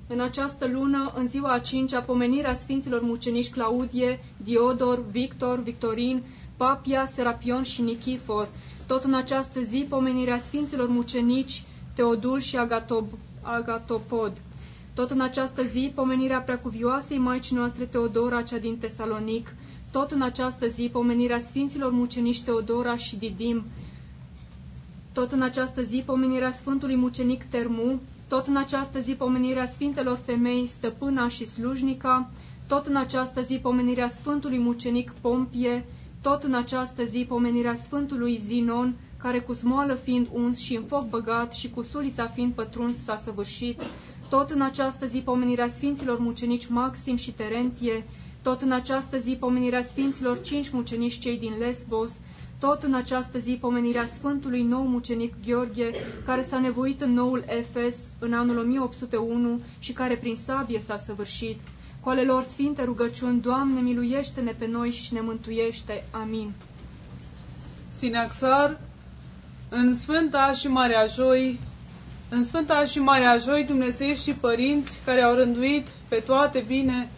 În această lună, în ziua a cincea, pomenirea Sfinților Muceniși Claudie, Diodor, Victor, Victorin, Papia, Serapion și Nichifor. Tot în această zi, pomenirea Sfinților Mucenici Teodul și Agatob, Agatopod. Tot în această zi, pomenirea preacuvioasei Maicii noastre Teodora, cea din Tesalonic. Tot în această zi, pomenirea Sfinților Mucenici Teodora și Didim. Tot în această zi, pomenirea Sfântului Mucenic Termu, tot în această zi pomenirea Sfintelor Femei, Stăpâna și Slujnica, tot în această zi pomenirea Sfântului Mucenic Pompie, tot în această zi pomenirea Sfântului Zinon, care cu smoală fiind uns și în foc băgat și cu sulița fiind pătruns s-a săvârșit, tot în această zi pomenirea Sfinților Mucenici Maxim și Terentie, tot în această zi pomenirea Sfinților cinci mucenici cei din Lesbos, tot în această zi pomenirea Sfântului nou mucenic Gheorghe, care s-a nevoit în noul Efes în anul 1801 și care prin sabie s-a săvârșit. Cu ale lor sfinte rugăciuni, Doamne, miluiește-ne pe noi și ne mântuiește. Amin. Sinaxar, în Sfânta și Marea Joi, în Sfânta și Marea Joi, Dumnezei și părinți care au rânduit pe toate bine,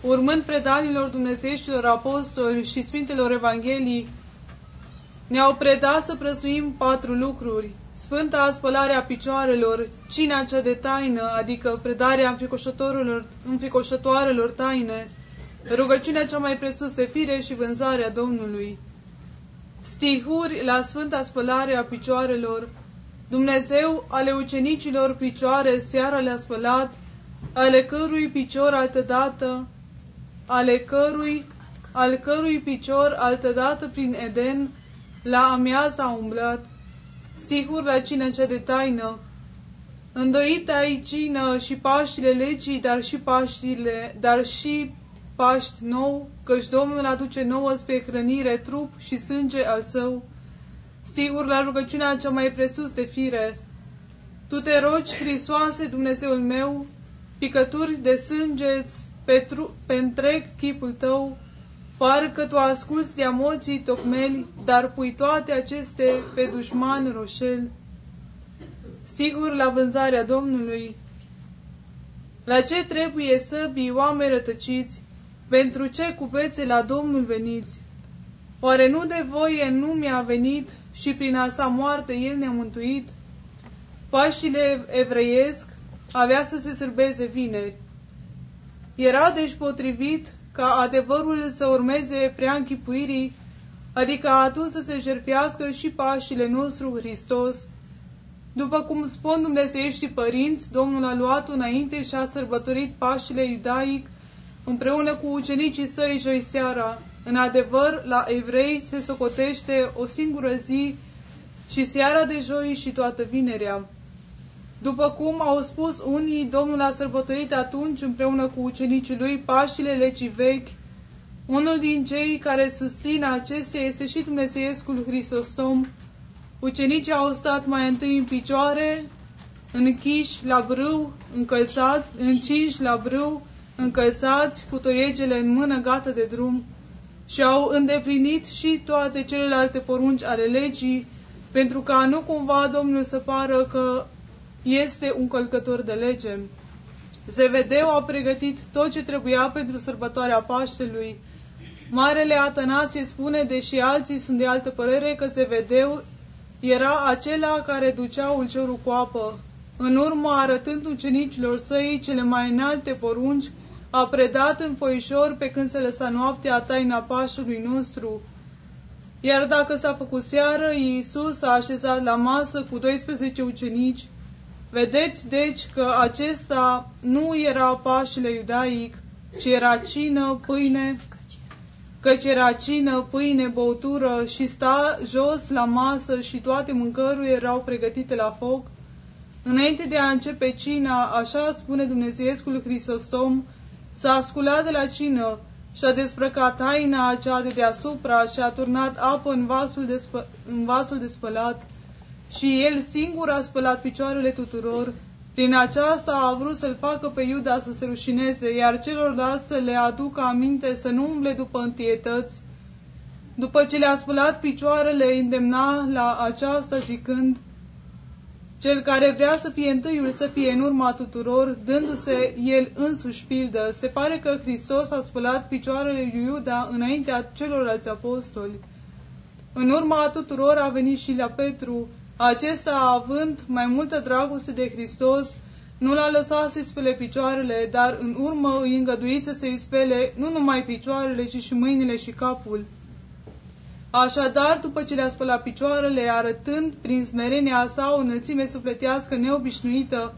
urmând predanilor dumnezeieștilor apostoli și Sfintelor Evanghelii, ne-au predat să prăsuim patru lucruri. Sfânta spălare a picioarelor, cina cea de taină, adică predarea înfricoșătorilor, înfricoșătoarelor taine, rugăciunea cea mai presus de fire și vânzarea Domnului. Stihuri la Sfânta spălare a picioarelor, Dumnezeu ale ucenicilor picioare seara le-a spălat, ale cărui picior altădată, ale cărui, al cărui picior altădată prin Eden, la amiază a umblat, stihuri la cine cea de taină, îndoită ai cină și paștile legii, dar și paștile, dar și Paști nou, căci Domnul aduce nouă spre hrănire trup și sânge al său. Sigur, la rugăciunea cea mai presus de fire, Tu te rogi, Hristoase, Dumnezeul meu, picături de sânge pe, tru- pe întreg chipul tău, parcă tu asculți de emoții tocmeli, dar pui toate aceste pe dușman roșel. Sigur, la vânzarea Domnului, la ce trebuie să bii oameni rătăciți? Pentru ce cupețe la Domnul veniți? Oare nu de voie nu mi-a venit și prin a sa moarte El ne-a mântuit? Paștile evreiesc avea să se sârbeze vineri. Era deci potrivit ca adevărul să urmeze prea închipuirii, adică atunci să se jertfească și Paștile nostru Hristos, după cum spun dumnezeiești părinți, Domnul a luat înainte și a sărbătorit Paștile iudaic împreună cu ucenicii săi joi seara. În adevăr, la evrei se socotește o singură zi și seara de joi și toată vinerea. După cum au spus unii, Domnul a sărbătorit atunci împreună cu ucenicii lui Paștile legii vechi. Unul din cei care susțin acestea este și Dumnezeiescul Hristostom, Ucenicii au stat mai întâi în picioare, închiși la brâu, încălțați, încinși la brâu, încălțați, cu toiegele în mână gata de drum și au îndeplinit și toate celelalte porunci ale legii, pentru ca nu cumva Domnul să pară că este un călcător de lege. Zevedeu a pregătit tot ce trebuia pentru sărbătoarea Paștelui. Marele Atanasie spune, deși alții sunt de altă părere, că Zevedeu era acela care ducea ulciorul cu apă. În urmă, arătând ucenicilor săi cele mai înalte porunci, a predat în foișor pe când se lăsa noaptea taina pașului nostru. Iar dacă s-a făcut seară, Iisus a așezat la masă cu 12 ucenici. Vedeți, deci, că acesta nu era pașile iudaic, ci era cină, pâine, căci era cină, pâine, băutură și sta jos la masă și toate mâncăruri erau pregătite la foc. Înainte de a începe cina, așa spune Dumnezeiescul Hristosom, s-a sculat de la cină și a desprăcat taina acea de deasupra și a turnat apă în vasul de, spă- în vasul de spălat și el singur a spălat picioarele tuturor prin aceasta a vrut să-l facă pe Iuda să se rușineze, iar celorlalți să le aducă aminte să nu umble după întietăți. După ce le-a spălat picioarele, îndemna la aceasta zicând, cel care vrea să fie întâiul să fie în urma tuturor, dându-se el însuși pildă. Se pare că Hristos a spălat picioarele lui Iuda înaintea celorlalți apostoli. În urma tuturor a venit și la Petru, acesta, având mai multă dragoste de Hristos, nu l-a lăsat să-i spele picioarele, dar în urmă îi îngăduise să-i spele nu numai picioarele, ci și mâinile și capul. Așadar, după ce le-a spălat picioarele, arătând prin smerenia sa o înălțime sufletească neobișnuită,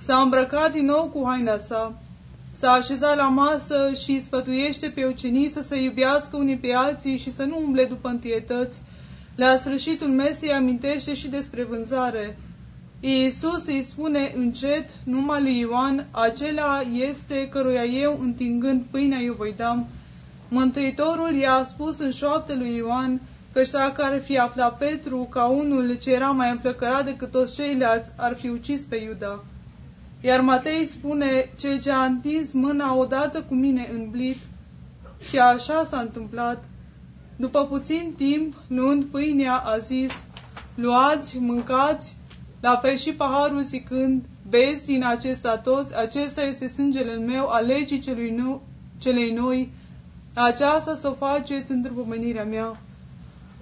s-a îmbrăcat din nou cu haina sa, s-a așezat la masă și îi sfătuiește pe ucenii să se iubească unii pe alții și să nu umble după întietăți, la sfârșitul mesei amintește și despre vânzare. Iisus îi spune încet numai lui Ioan, acela este căruia eu, întingând pâinea, eu voi da. Mântuitorul i-a spus în șoapte lui Ioan că dacă ar fi aflat Petru ca unul ce era mai înflăcărat decât toți ceilalți, ar fi ucis pe Iuda. Iar Matei spune, cel ce a întins mâna odată cu mine în blit, și așa s-a întâmplat. După puțin timp, luând pâinea, a zis, luați, mâncați, la fel și paharul zicând, beți din acesta toți, acesta este sângele meu al legii celui nou, celei noi, aceasta să o faceți în pomenirea mea.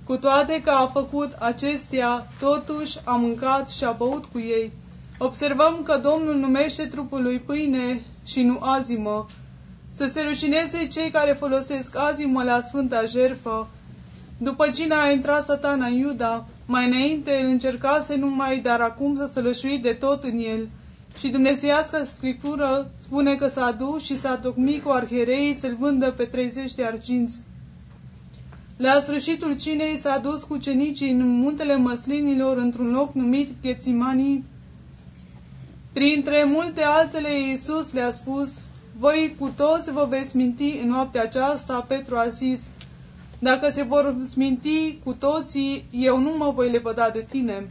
Cu toate că a făcut acestea, totuși a mâncat și a băut cu ei. Observăm că Domnul numește trupul lui pâine și nu azimă, să se rușineze cei care folosesc azimă la Sfânta Jerfă. După cine a intrat satana în Iuda, mai înainte îl încercase numai, dar acum să sălășui de tot în el. Și Dumnezeiasca Scriptură spune că s-a dus și s-a tocmit cu arhierei să-l vândă pe 30 de arginți. La sfârșitul cinei s-a dus cu cenicii în muntele măslinilor într-un loc numit Ghețimanii. Printre multe altele, Iisus le-a spus, voi cu toți vă veți minti în noaptea aceasta, Petru a zis, dacă se vor sminti cu toții, eu nu mă voi lepăda de tine.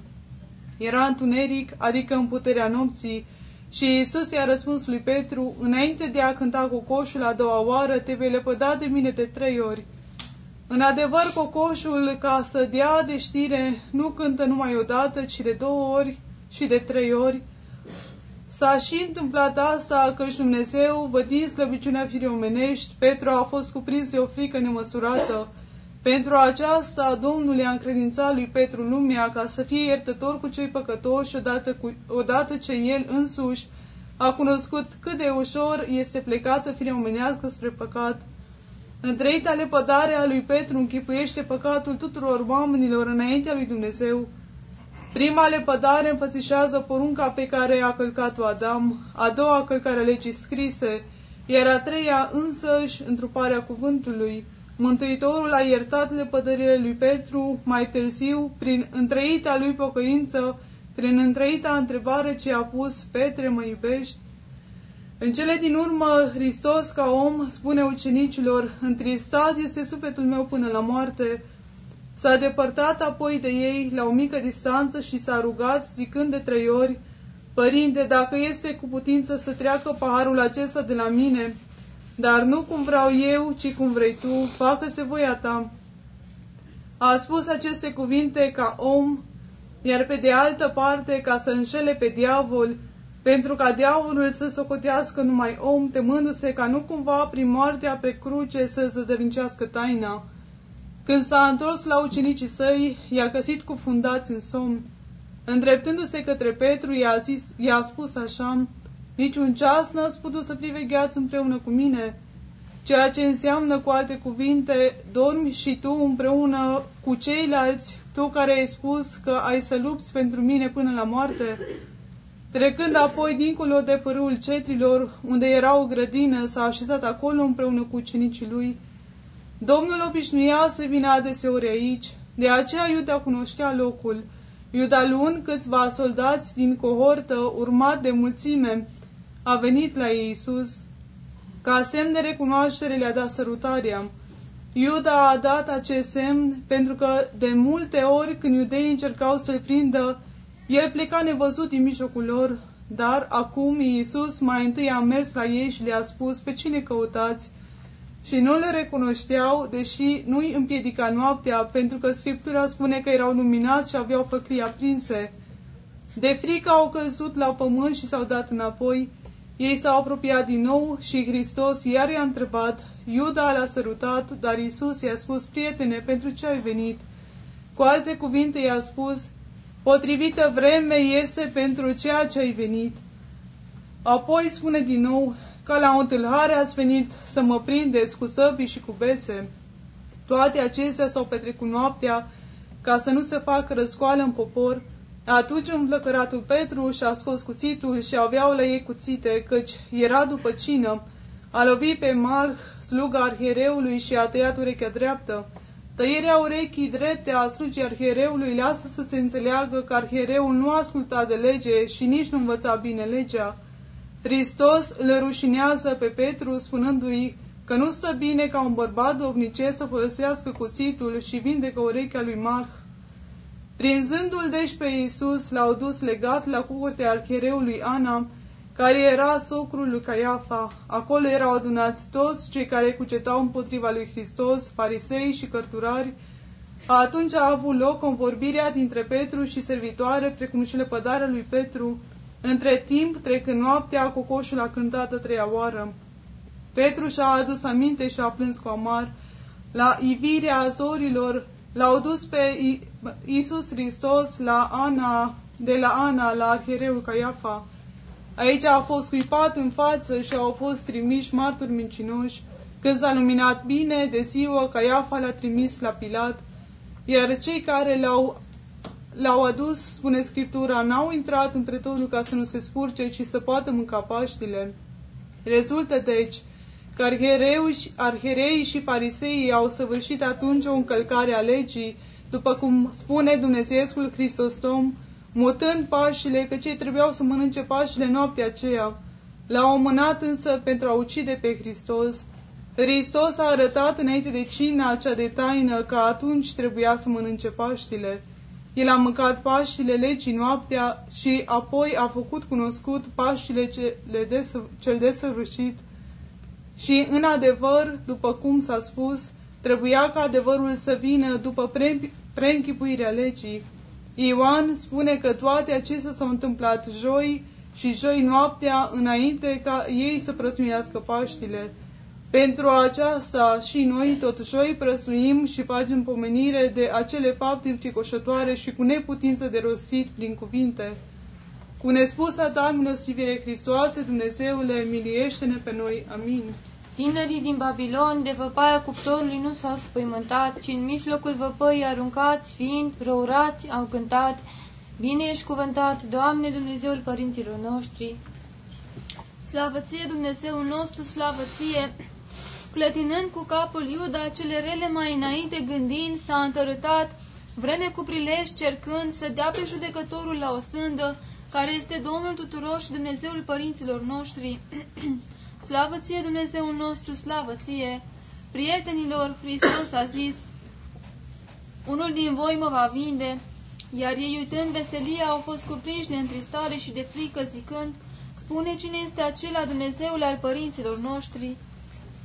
Era întuneric, adică în puterea nopții, și Iisus i-a răspuns lui Petru, înainte de a cânta cocoșul a doua oară, te vei lepăda de mine de trei ori. În adevăr, cocoșul, ca să dea de știre, nu cântă numai o dată, ci de două ori și de trei ori. S-a și întâmplat asta căci Dumnezeu, vădind slăbiciunea firii omenești, Petru a fost cuprins de o frică nemăsurată. Pentru aceasta Domnul i-a încredințat lui Petru lumea ca să fie iertător cu cei păcătoși odată, cu, odată ce el însuși a cunoscut cât de ușor este plecată firea omenească spre păcat. Întreita lepădare a lui Petru închipuiește păcatul tuturor oamenilor înaintea lui Dumnezeu. Prima lepădare înfățișează porunca pe care a călcat-o Adam, a doua călcare a legii scrise, iar a treia însăși întruparea cuvântului. Mântuitorul a iertat lepădările lui Petru mai târziu prin întreita lui pocăință, prin întreita întrebare ce a pus, Petre, mă iubești? În cele din urmă, Hristos ca om spune ucenicilor, întristat este sufletul meu până la moarte. S-a depărtat apoi de ei la o mică distanță și s-a rugat, zicând de trei ori, Părinte, dacă este cu putință să treacă paharul acesta de la mine, dar nu cum vreau eu, ci cum vrei tu, facă-se voia ta. A spus aceste cuvinte ca om, iar pe de altă parte ca să înșele pe diavol, pentru ca diavolul să socotească numai om, temându-se ca nu cumva prin moartea pe cruce să zădărincească taina. Când s-a întors la ucenicii săi, i-a găsit cufundați în somn. Îndreptându-se către Petru, i-a, zis, i-a spus așa, Niciun ceas n-ați putut să privegheați împreună cu mine, ceea ce înseamnă, cu alte cuvinte, dormi și tu împreună cu ceilalți, tu care ai spus că ai să lupți pentru mine până la moarte. Trecând apoi dincolo de părâul cetrilor, unde era o grădină, s-a așezat acolo împreună cu ucenicii lui. Domnul obișnuia să vină adeseori aici, de aceea Iuda cunoștea locul. Iuda luând câțiva soldați din cohortă, urmat de mulțime, a venit la Iisus. Ca semn de recunoaștere le-a dat sărutarea. Iuda a dat acest semn pentru că de multe ori când iudeii încercau să-l prindă, el pleca nevăzut din mijlocul lor, dar acum Iisus mai întâi a mers la ei și le-a spus pe cine căutați și nu le recunoșteau, deși nu îi împiedica noaptea, pentru că Scriptura spune că erau luminați și aveau făclii aprinse. De frică au căzut la pământ și s-au dat înapoi. Ei s-au apropiat din nou și Hristos iar i-a întrebat, Iuda l-a sărutat, dar Isus i-a spus, prietene, pentru ce ai venit? Cu alte cuvinte i-a spus, potrivită vreme este pentru ceea ce ai venit. Apoi spune din nou, ca la o întâlhare ați venit să mă prindeți cu săbii și cu bețe. Toate acestea s-au petrecut noaptea, ca să nu se facă răscoală în popor. Atunci înflăcăratul Petru și-a scos cuțitul și aveau la ei cuțite, căci era după cină. A lovit pe Marh, sluga arhiereului, și a tăiat urechea dreaptă. Tăierea urechii drepte a slugii arhiereului lasă să se înțeleagă că arhiereul nu asculta de lege și nici nu învăța bine legea. Hristos îl rușinează pe Petru spunându-i că nu stă bine ca un bărbat dovnicesc să folosească cuțitul și vindecă urechea lui Marh. Prinzându-l deci pe Iisus, l-au dus legat la curtea archereului Ana, care era socrul lui Caiafa. Acolo erau adunați toți cei care cucetau împotriva lui Hristos, farisei și cărturari. Atunci a avut loc convorbirea dintre Petru și servitoare, precum și lepădarea lui Petru. Între timp, trecând noaptea, cocoșul a cântat a treia oară. Petru și-a adus aminte și a plâns cu amar. La ivirea azorilor l-au dus pe Iisus Hristos la Ana, de la Ana la arhiereul Caiafa. Aici a fost scuipat în față și au fost trimiși marturi mincinoși. Când s-a luminat bine de ziua, Caiafa l-a trimis la Pilat, iar cei care l-au l-au adus, spune Scriptura, n-au intrat în pretorul ca să nu se spurce, ci să poată mânca paștile. Rezultă deci că arhereii și fariseii au săvârșit atunci o încălcare a legii, după cum spune Dumnezeescul Hristostom, mutând pașile, că cei trebuiau să mănânce pașile noaptea aceea. L-a omânat însă pentru a ucide pe Hristos. Hristos a arătat înainte de cina cea de taină că atunci trebuia să mănânce Paștile. El a mâncat Paștile legii noaptea și apoi a făcut cunoscut Paștile cele desă, cel desăvârșit. Și în adevăr, după cum s-a spus, trebuia ca adevărul să vină după pre- preînchipuirea legii. Ioan spune că toate acestea s-au întâmplat joi și joi noaptea înainte ca ei să prăsmuiască Paștile. Pentru aceasta și noi tot joi prăsuim și facem pomenire de acele fapte înfricoșătoare și cu neputință de rostit prin cuvinte. Cu nespusa ta milostivire Hristoase, Dumnezeule, miliește-ne pe noi. Amin. Tinerii din Babilon de văpaia cuptorului nu s-au spăimântat, ci în mijlocul văpăii aruncați, fiind răurați, au cântat, Bine ești cuvântat, Doamne Dumnezeul părinților noștri! Slavă ție, Dumnezeul nostru, slavă ție! Clătinând cu capul Iuda cele rele mai înainte gândind, s-a întărătat, vreme cu prilej cercând să dea pe judecătorul la o stândă, care este Domnul tuturor și Dumnezeul părinților noștri. slavă ție, Dumnezeul nostru, slavă ție! Prietenilor, Hristos a zis, unul din voi mă va vinde, iar ei, uitând veselia, au fost cuprinși de întristare și de frică, zicând, Spune cine este acela Dumnezeul al părinților noștri.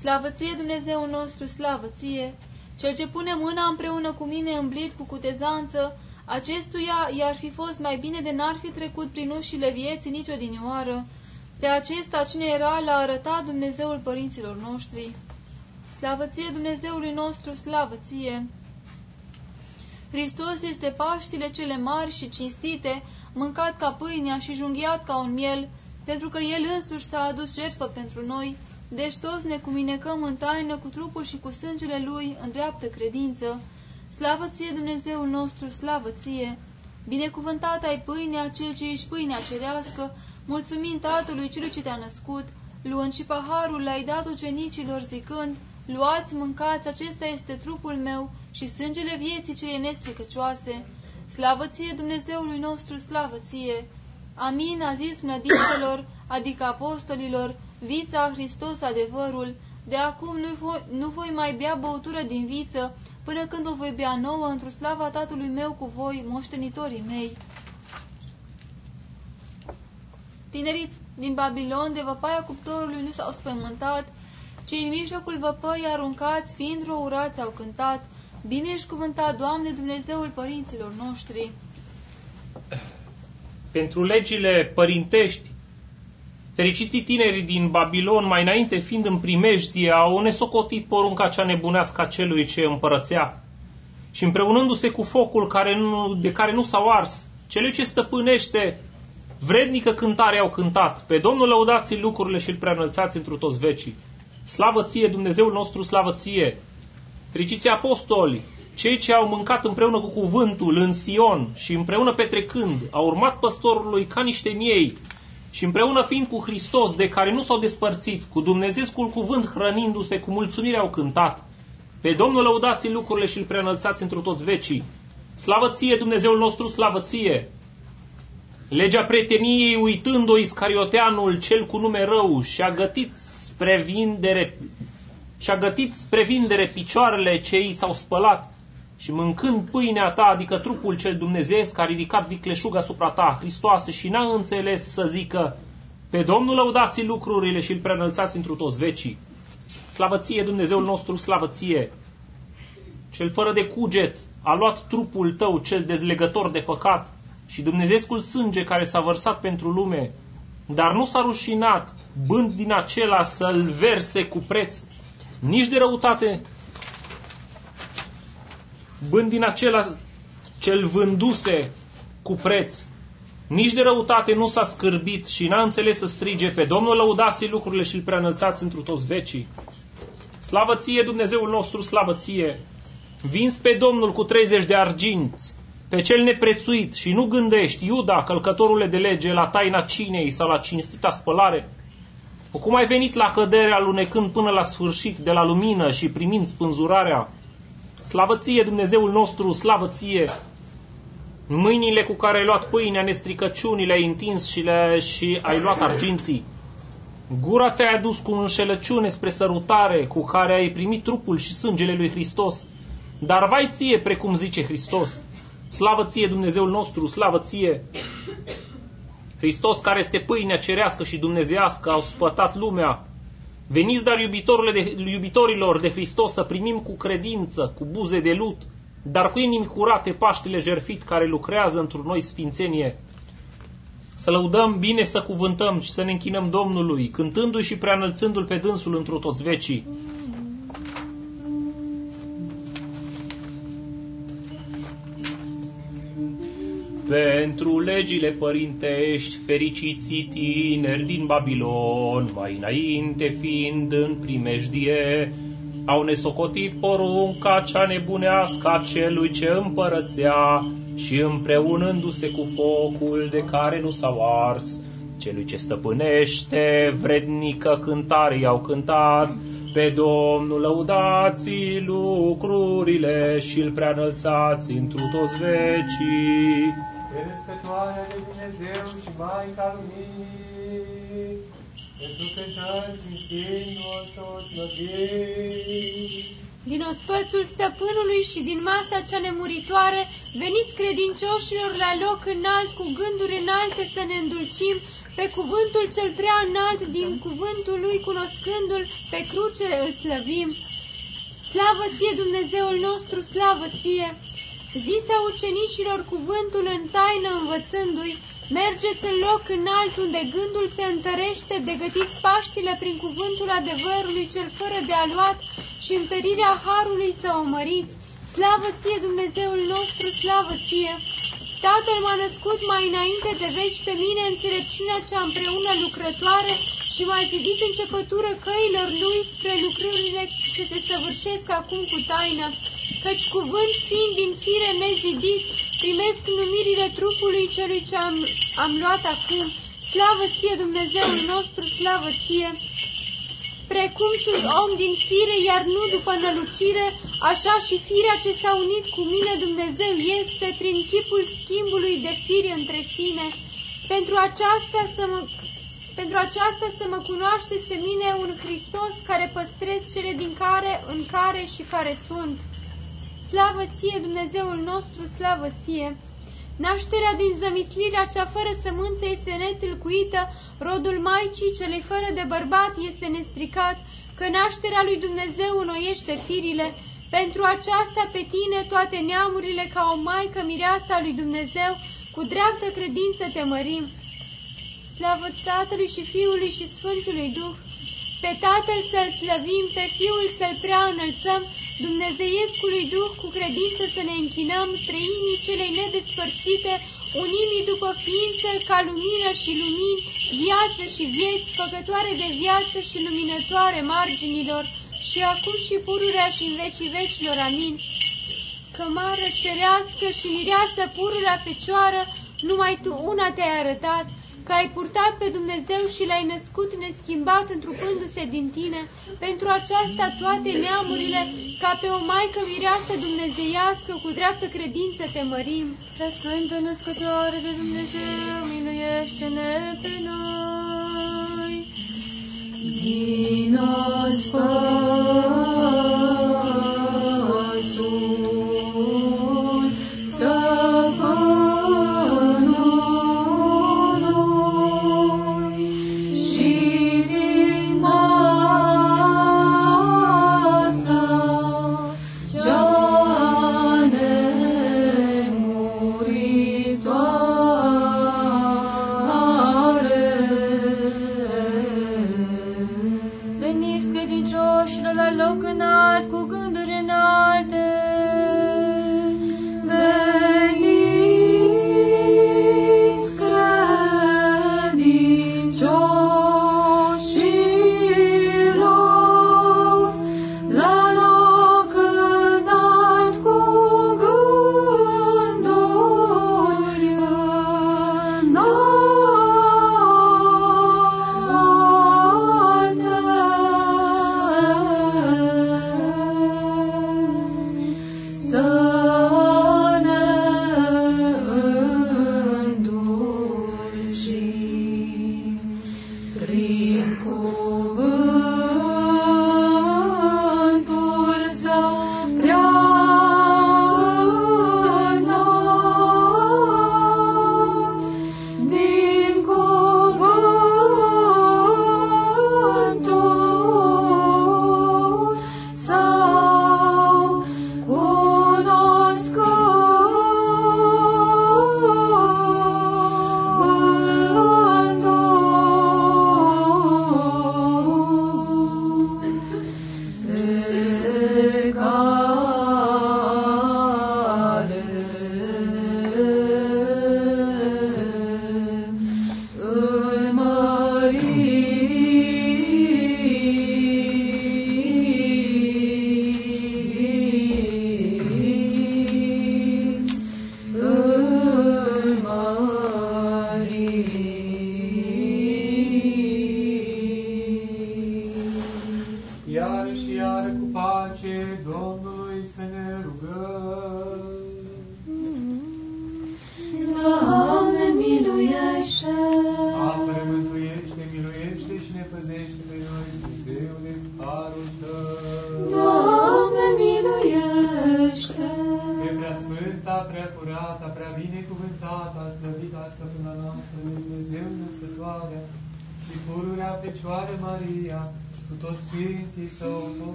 Slavă ție, Dumnezeul nostru, slavă ție! Cel ce pune mâna împreună cu mine îmblit cu cutezanță, acestuia i-ar fi fost mai bine de n-ar fi trecut prin ușile vieții nicio dinioară. Pe acesta cine era l-a arătat Dumnezeul părinților noștri. Slavă ție, Dumnezeului nostru, slavă ție! Hristos este Paștile cele mari și cinstite, mâncat ca pâinea și junghiat ca un miel, pentru că El însuși s-a adus jertfă pentru noi, deci toți ne cuminecăm în taină cu trupul și cu sângele Lui în dreaptă credință. Slavă ție, Dumnezeul nostru, slavă ție! Binecuvântat ai pâinea, cel ce ești pâinea cerească, mulțumind Tatălui celui ce te-a născut, luând și paharul l-ai dat ucenicilor zicând, Luați, mâncați, acesta este trupul meu și sângele vieții cele nestricăcioase. Slavă ție, Dumnezeului nostru, slavă ție! Amin, a zis mlădințelor, adică apostolilor, vița Hristos adevărul, de acum nu voi, nu voi mai bea băutură din viță, până când o voi bea nouă într-o slava Tatălui meu cu voi, moștenitorii mei. Tinerii din Babilon, de văpaia cuptorului, nu s-au spământat, ci în mijlocul văpăii aruncați, fiind rourați, au cântat, Bine ești cuvântat, Doamne, Dumnezeul părinților noștri. Pentru legile părintești, fericiții tinerii din Babilon, mai înainte fiind în primejdie, au nesocotit porunca cea nebunească a celui ce împărățea. Și împreunându-se cu focul care nu, de care nu s-au ars, celui ce stăpânește, vrednică cântare au cântat. Pe Domnul lăudați lucrurile și îl preanălțați întru toți vecii. Slavă ție, Dumnezeul nostru, slavă ție! Fericiți apostoli, cei ce au mâncat împreună cu cuvântul în Sion și împreună petrecând, au urmat păstorului ca niște miei și împreună fiind cu Hristos, de care nu s-au despărțit, cu Dumnezeescul cuvânt hrănindu-se, cu mulțumire au cântat. Pe Domnul lăudați lucrurile și îl preînălțați într toți vecii. Slavă ție, Dumnezeul nostru, slavă ție! Legea prieteniei, uitând-o Iscarioteanul, cel cu nume rău, și-a gătit spre vindere, și-a gătit spre vindere picioarele ce i s-au spălat și mâncând pâinea ta, adică trupul cel dumnezeesc, a ridicat vicleșug asupra ta, Hristoase, și n-a înțeles să zică, pe Domnul lăudați lucrurile și îl preînălțați întru toți vecii. Slavă ție, Dumnezeul nostru, slavă ție! Cel fără de cuget a luat trupul tău, cel dezlegător de păcat, și Dumnezeescul sânge care s-a vărsat pentru lume, dar nu s-a rușinat, bând din acela să-l verse cu preț, nici de răutate, bând din acela cel vânduse cu preț, nici de răutate nu s-a scârbit și n-a înțeles să strige pe Domnul lăudați lucrurile și îl preanălțați întru toți vecii. Slavă ție, Dumnezeul nostru, slavă ție! Vins pe Domnul cu 30 de arginți, pe cel neprețuit și nu gândești, Iuda, călcătorule de lege, la taina cinei sau la cinstita spălare, cum ai venit la cădere alunecând până la sfârșit de la lumină și primind spânzurarea, slavă ție, Dumnezeul nostru, slavă ție! Mâinile cu care ai luat pâinea, nestricăciunile ai întins și, le, și ai luat arginții. Gura ți-ai adus cu înșelăciune spre sărutare, cu care ai primit trupul și sângele lui Hristos. Dar vai ție, precum zice Hristos, slavă ție Dumnezeul nostru, slavă ție! Hristos, care este pâinea cerească și dumnezească, au spătat lumea. Veniți, dar de, iubitorilor de Hristos, să primim cu credință, cu buze de lut, dar cu inimi curate Paștele jerfit care lucrează într noi sfințenie. Să lăudăm bine, să cuvântăm și să ne închinăm Domnului, cântându-i și preanălțându-l pe dânsul într toți vecii. Pentru legile părintești, fericiții tineri din Babilon, mai înainte fiind în primejdie, au nesocotit porunca cea nebunească a celui ce împărățea și împreunându-se cu focul de care nu s-au ars, celui ce stăpânește, vrednică cântare i-au cântat, pe Domnul lăudați lucrurile și îl preanălțați întru toți vecii. Născătoarea de Dumnezeu și Maica Luminii, pentru că cel cinstit o Din ospățul stăpânului și din masa cea nemuritoare, veniți credincioșilor la loc înalt, cu gânduri înalte să ne îndulcim, pe cuvântul cel prea înalt din cuvântul lui, cunoscându-l, pe cruce îl slăvim. Slavă ție, Dumnezeul nostru, slavă ție! Zisa ucenicilor cuvântul în taină învățându-i, mergeți în loc înalt unde gândul se întărește, de gătiți Paștile prin cuvântul adevărului cel fără de aluat și întărirea Harului să o măriți. Slavă ție, Dumnezeul nostru, slavă ție! Tatăl m-a născut mai înainte de veci pe mine înțelepciunea cea împreună lucrătoare și m-a zidit începătură căilor lui spre lucrurile ce se săvârșesc acum cu taină căci cuvânt fiind din fire nezidit, primesc numirile trupului celui ce am, am luat acum. Slavă ție, Dumnezeul nostru, slavă ție! Precum sunt om din fire, iar nu după nălucire, așa și firea ce s-a unit cu mine Dumnezeu este prin chipul schimbului de fire între sine. Pentru aceasta să mă pentru aceasta să mă cunoașteți pe mine un Hristos care păstrez cele din care, în care și care sunt. Slavă ție, Dumnezeul nostru, slavă ție! Nașterea din zămislirea cea fără sămânță este netâlcuită, rodul Maicii celei fără de bărbat este nestricat, că nașterea lui Dumnezeu înnoiește firile. Pentru aceasta pe tine toate neamurile ca o maică mireasa lui Dumnezeu, cu dreaptă credință te mărim. Slavă Tatălui și Fiului și Sfântului Duh! Pe Tatăl să-L slăvim, pe Fiul să-L prea înălțăm, Dumnezeiescului Duh cu credință să ne închinăm, trăimii celei nedespărțite, unimii după ființă ca lumină și lumini, viață și vieți, făcătoare de viață și luminătoare marginilor, și acum și pururea și în vecii vecilor. Amin. Cămară cerească și mireasă pururea fecioară, numai tu una te-ai arătat, că ai purtat pe Dumnezeu și l-ai născut neschimbat întrupându-se din tine, pentru aceasta toate neamurile, ca pe o maică mireasă dumnezeiască, cu dreaptă credință te mărim. Să Sfântă Născătoare de Dumnezeu, miluiește-ne pe noi. Din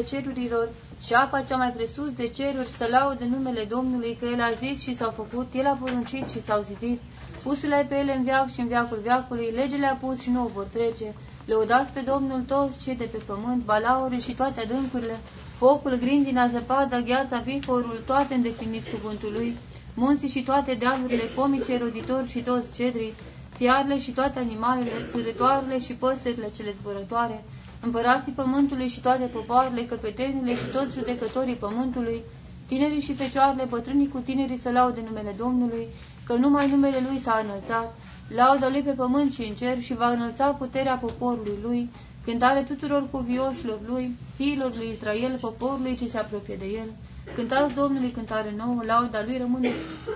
cerurile cerurilor și apa cea mai presus de ceruri să laude numele Domnului, că el a zis și s-au făcut, el a poruncit și s-au zidit. Pusule pe ele în veac și în veacul veacului, legele a pus și nu o vor trece. Lăudați pe Domnul toți cei de pe pământ, balaurii și toate adâncurile, focul, grindina, zăpada, gheața, viforul, toate îndepliniți cuvântul lui, munții și toate dealurile, pomii roditori și toți cedrii, fiarele și toate animalele, târătoarele și păsările cele zburătoare, împărații pământului și toate popoarele, căpetenile și toți judecătorii pământului, tinerii și fecioarele, bătrânii cu tinerii să laude numele Domnului, că numai numele Lui s-a înălțat, laudă Lui pe pământ și în cer și va înălța puterea poporului Lui, cântare tuturor cuvioșilor Lui, fiilor lui Israel, poporului ce se apropie de El. Cântați Domnului cântare nouă, lauda Lui rămâne,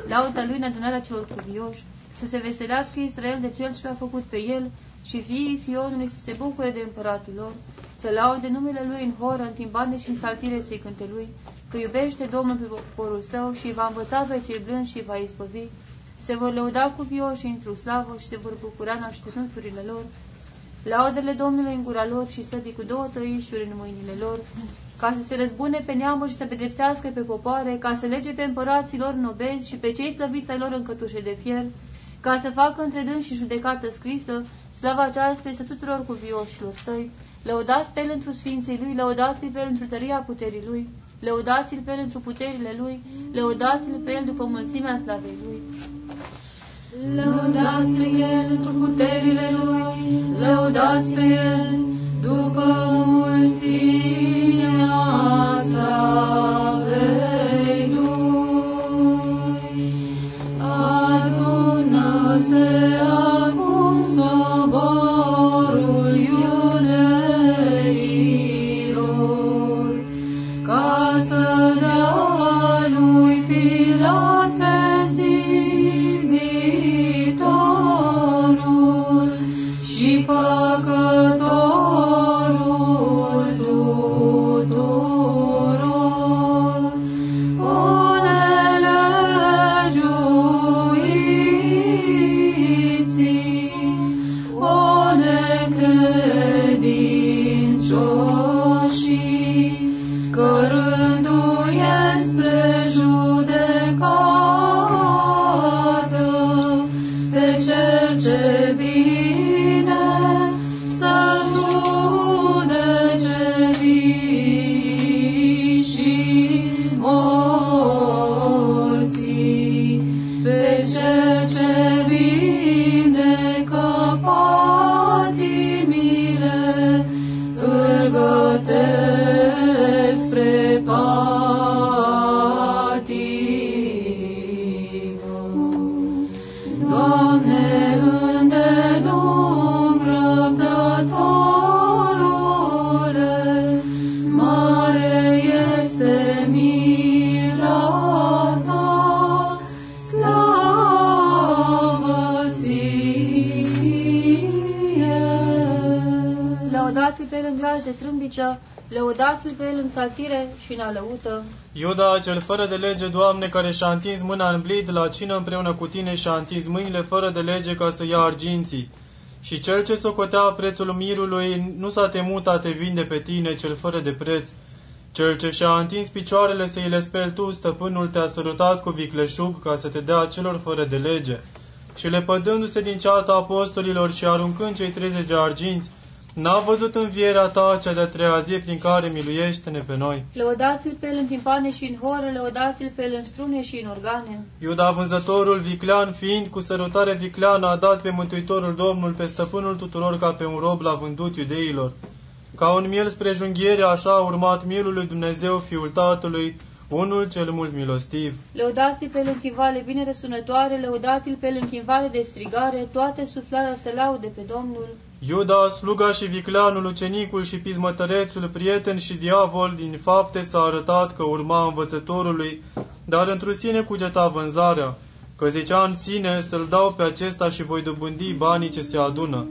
lauda Lui în adunarea celor cuvioși, să se veselească Israel de Cel ce l-a făcut pe El și fiii Sionului să se bucure de împăratul lor, să laude numele Lui în horă, în timbane și în saltire să-i cânte Lui, că iubește Domnul pe poporul său și îi va învăța pe cei blânzi și îi va izbăvi. Se vor lăuda cu vioși într-o slavă și se vor bucura în așternuturile lor. Laudele Domnului în gura lor și săbii cu două tăișuri în mâinile lor, ca să se răzbune pe neamuri și să pedepsească pe popoare, ca să lege pe împărații lor nobezi și pe cei slăviți ai lor în cătușe de fier, ca să facă între dâns și judecată scrisă, slava aceasta este tuturor cuvioșilor săi. Lăudați pe el întru sfinții lui, lăudați-l pe el întru tăria puterii lui, lăudați-l pe el întru puterile lui, lăudați-l pe el după mulțimea slavei lui. Lăudați pe el întru puterile lui, lăudați pe el după mulțimea slavei saltire și în alăută. Iuda, cel fără de lege, Doamne, care și-a întins mâna în blid la cină împreună cu tine și-a întins mâinile fără de lege ca să ia arginții. Și cel ce socotea prețul mirului nu s-a temut a te vinde pe tine, cel fără de preț. Cel ce și-a întins picioarele să-i le speli tu, stăpânul te-a sărutat cu vicleșug ca să te dea celor fără de lege. Și lepădându-se din ceata apostolilor și aruncând cei 30 de arginți, n-a văzut învierea ta cea de-a treia zi prin care miluiește-ne pe noi. Lăudați-l pe el în timpane și în horă, lăudați-l pe el în strune și în organe. Iuda vânzătorul viclean, fiind cu sărutare vicleană, a dat pe Mântuitorul Domnul, pe stăpânul tuturor ca pe un rob l-a vândut iudeilor. Ca un miel spre junghiere, așa a urmat mielul lui Dumnezeu, Fiul Tatălui, unul cel mult milostiv. Lăudați-l pe el în chivale bine răsunătoare, lăudați-l pe el în chivale de strigare, toate suflarea să laude pe Domnul. Iuda, sluga și vicleanul, ucenicul și pismătărețul, prieten și diavol, din fapte s-a arătat că urma învățătorului, dar într-o sine cugeta vânzarea, că zicea în sine să-l dau pe acesta și voi dobândi banii ce se adună.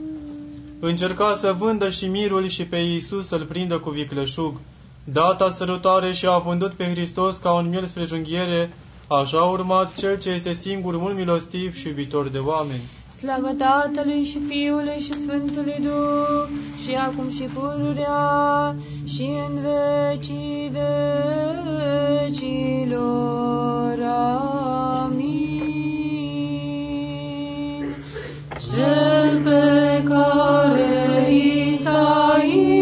Încerca să vândă și mirul și pe Iisus să-l prindă cu vicleșug. Data sărutare și a vândut pe Hristos ca un miel spre junghiere, așa a urmat cel ce este singur mult milostiv și iubitor de oameni. Slavă Tatălui și Fiului și Sfântului Duh, și acum și pururea, și în vecii vecilor. Amin. Cel pe care Isaia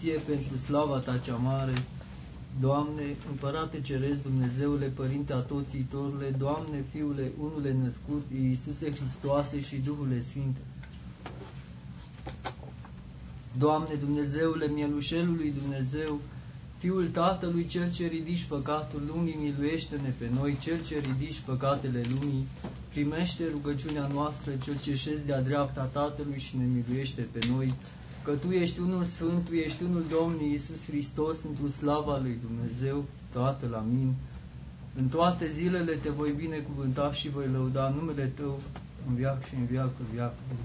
ție pentru slava ta cea mare. Doamne, Împărate Ceresc, Dumnezeule, Părinte Atoțiitorule, Doamne, Fiule, Unule născut, Iisuse Hristoase și Duhule Sfinte. Doamne, Dumnezeule, Mielușelului Dumnezeu, Fiul Tatălui, Cel ce ridici păcatul lumii, miluiește-ne pe noi, Cel ce ridici păcatele lumii, primește rugăciunea noastră, Cel ce șezi de-a dreapta Tatălui și ne miluiește pe noi, că Tu ești unul Sfânt, Tu ești unul Domn Iisus Hristos, într-o slava lui Dumnezeu, Tatăl, amin. În toate zilele te voi binecuvânta și voi lăuda numele Tău în viac și în viacul viacului.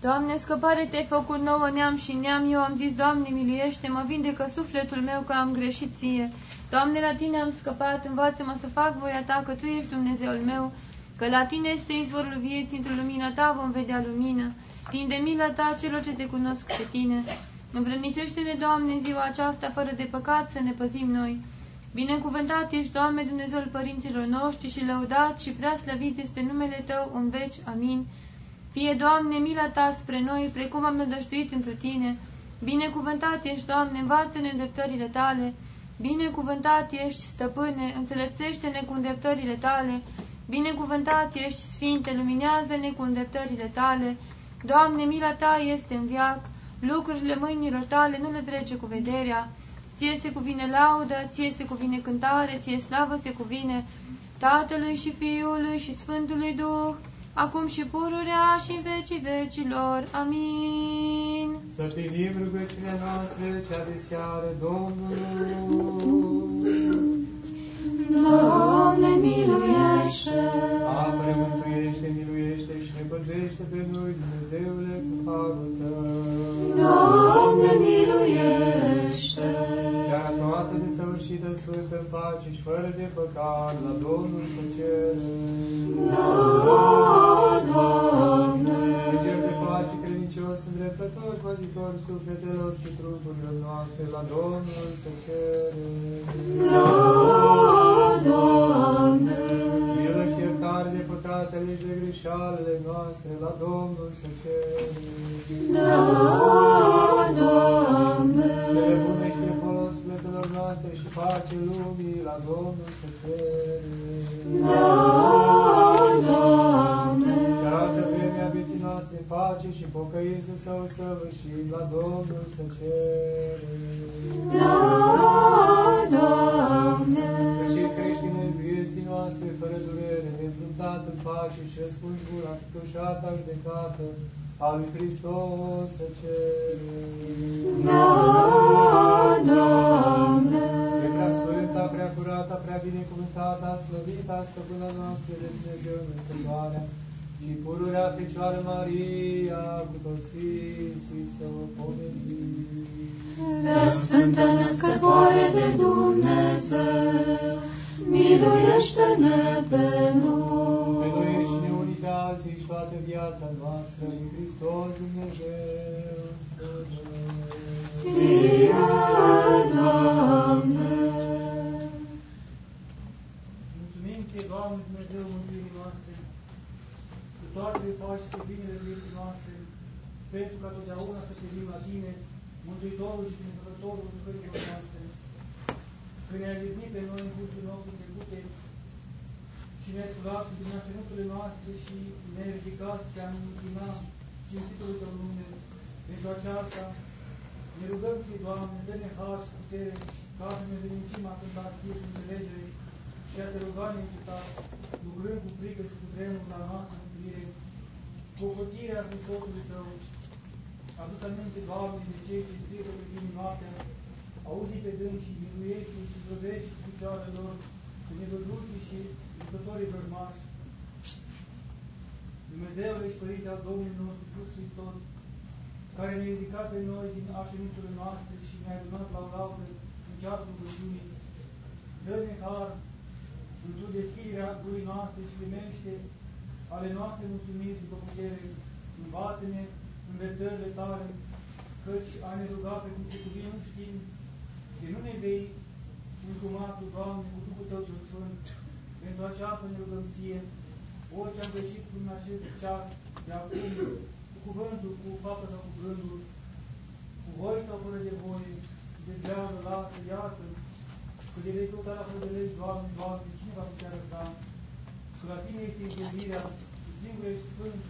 Doamne, scăpare te-ai făcut nouă neam și neam, eu am zis, Doamne, miluiește, mă vindecă sufletul meu că am greșit ție. Doamne, la Tine am scăpat, învață-mă să fac voia Ta, că Tu ești Dumnezeul meu, că la Tine este izvorul vieții, într-o lumina Ta vom vedea lumină. Tinde mila Ta celor ce Te cunosc pe Tine. Învrănicește-ne, Doamne, în ziua aceasta, fără de păcat, să ne păzim noi. Binecuvântat ești, Doamne, Dumnezeul părinților noștri și lăudat și prea slăvit este numele Tău în veci. Amin. Fie, Doamne, mila Ta spre noi, precum am nădăștuit întru Tine. Binecuvântat ești, Doamne, învață-ne îndreptările Tale. Binecuvântat ești, Stăpâne, înțelepțește-ne cu îndreptările Tale. Binecuvântat ești, Sfinte, luminează-ne cu îndreptările Tale. Doamne, mila Ta este în viac, lucrurile mâinilor Tale nu le trece cu vederea. Ție se cuvine laudă, ție se cuvine cântare, ție slavă se cuvine Tatălui și Fiului și Sfântului Duh, acum și pururea și în vecii vecilor. Amin. Să primim rugăciunea noastră cea de seară Domnului. Doamne, miluiește! Apără, mântuiește, miluiește și ne păzește pe noi, Dumnezeule, cu harul Tău. Doamne, miluiește! Seara toată desăvârșită, sfântă, în pace și fără de păcat, la Domnul să cerem. Da, Doamne! Înger de pace, credincios, îndreptător, păzitor sufletelor și trupurilor noastre, la Domnul să cerem. Da, păcatele și de greșalele noastre la Domnul să cerem. Da, Doamne. Cele bune și de folos sufletelor noastre și pace lumii la Domnul să cerem. Da, Doamne. Și arată vremea vieții noastre pace și pocăință să o săvârșim la Domnul să cerem. Da, Doamne. Durere, neînfruntat în pace și răspuns gura cu șata judecată a lui Hristos să cerem. Da, Doamne. Pe prea sfânta, prea curata, prea binecuvântata, slăvita, stăpâna noastră de Dumnezeu Născătoarea și pururea Fecioară Maria cu toți Sfinții să o pomenim. Prea Sfântă Născătoare de Dumnezeu, miluiește-ne pe noi. Pe noi și ne unii pe alții și toată viața noastră în Hristos Dumnezeu să Ție, Doamne. Mulțumim Ție, Doamne Dumnezeu mântuirii noastre, cu toate faci spre binele vieții noastre, pentru ca totdeauna să privim la Tine, Mântuitorul și Mântuitorul lucrărilor noastre. Când ne-ai ridicat pe noi în cursul nostru trecute și ne-ai sculat din așenuturile noastre și ne-ai ridicat pe a închina cinstitul Tău nume. Pentru aceasta ne rugăm Ție, Doamne, dă-ne har și putere ca să ne zărincim a cânta Ție cu înțelegere și a Te ruga neîncetat, lucrând cu frică și cu tremur la noastră mântuire, cu hotirea Hrisosului Tău, Aduc aminte, Doamne, de cei ce strigă pe tine noaptea, auzi pe dâns și miluiește și zdrobește cu picioarele lor, pe nevăzuții și jucătorii vrăjmași. Dumnezeule și Părinte al Domnului nostru Iisus Hristos, care ne-a ridicat pe noi din așenuturile noastre și ne-a adunat la o laudă în ceasul rugăciunii, dă-ne har în tu deschiderea gurii noastre și primește ale noastre mulțumiri după putere, învață-ne învățările tale, căci a ne ruga pe cum se cuvine nu știm, că nu ne vei încuma Tu, Doamne, cu Duhul Tău cel Sfânt. Pentru aceasta ne rugăm Ție, orice am greșit în acest ceas, de acum, cu cuvântul, cu fapta sau cu gândul, cu voi sau fără de voie, dezlează, lasă, iartă, că de vei căuta la fără de legi, Doamne, Doamne, cine va putea răsta? Că la Tine este întâlnirea, singur ești Sfânt,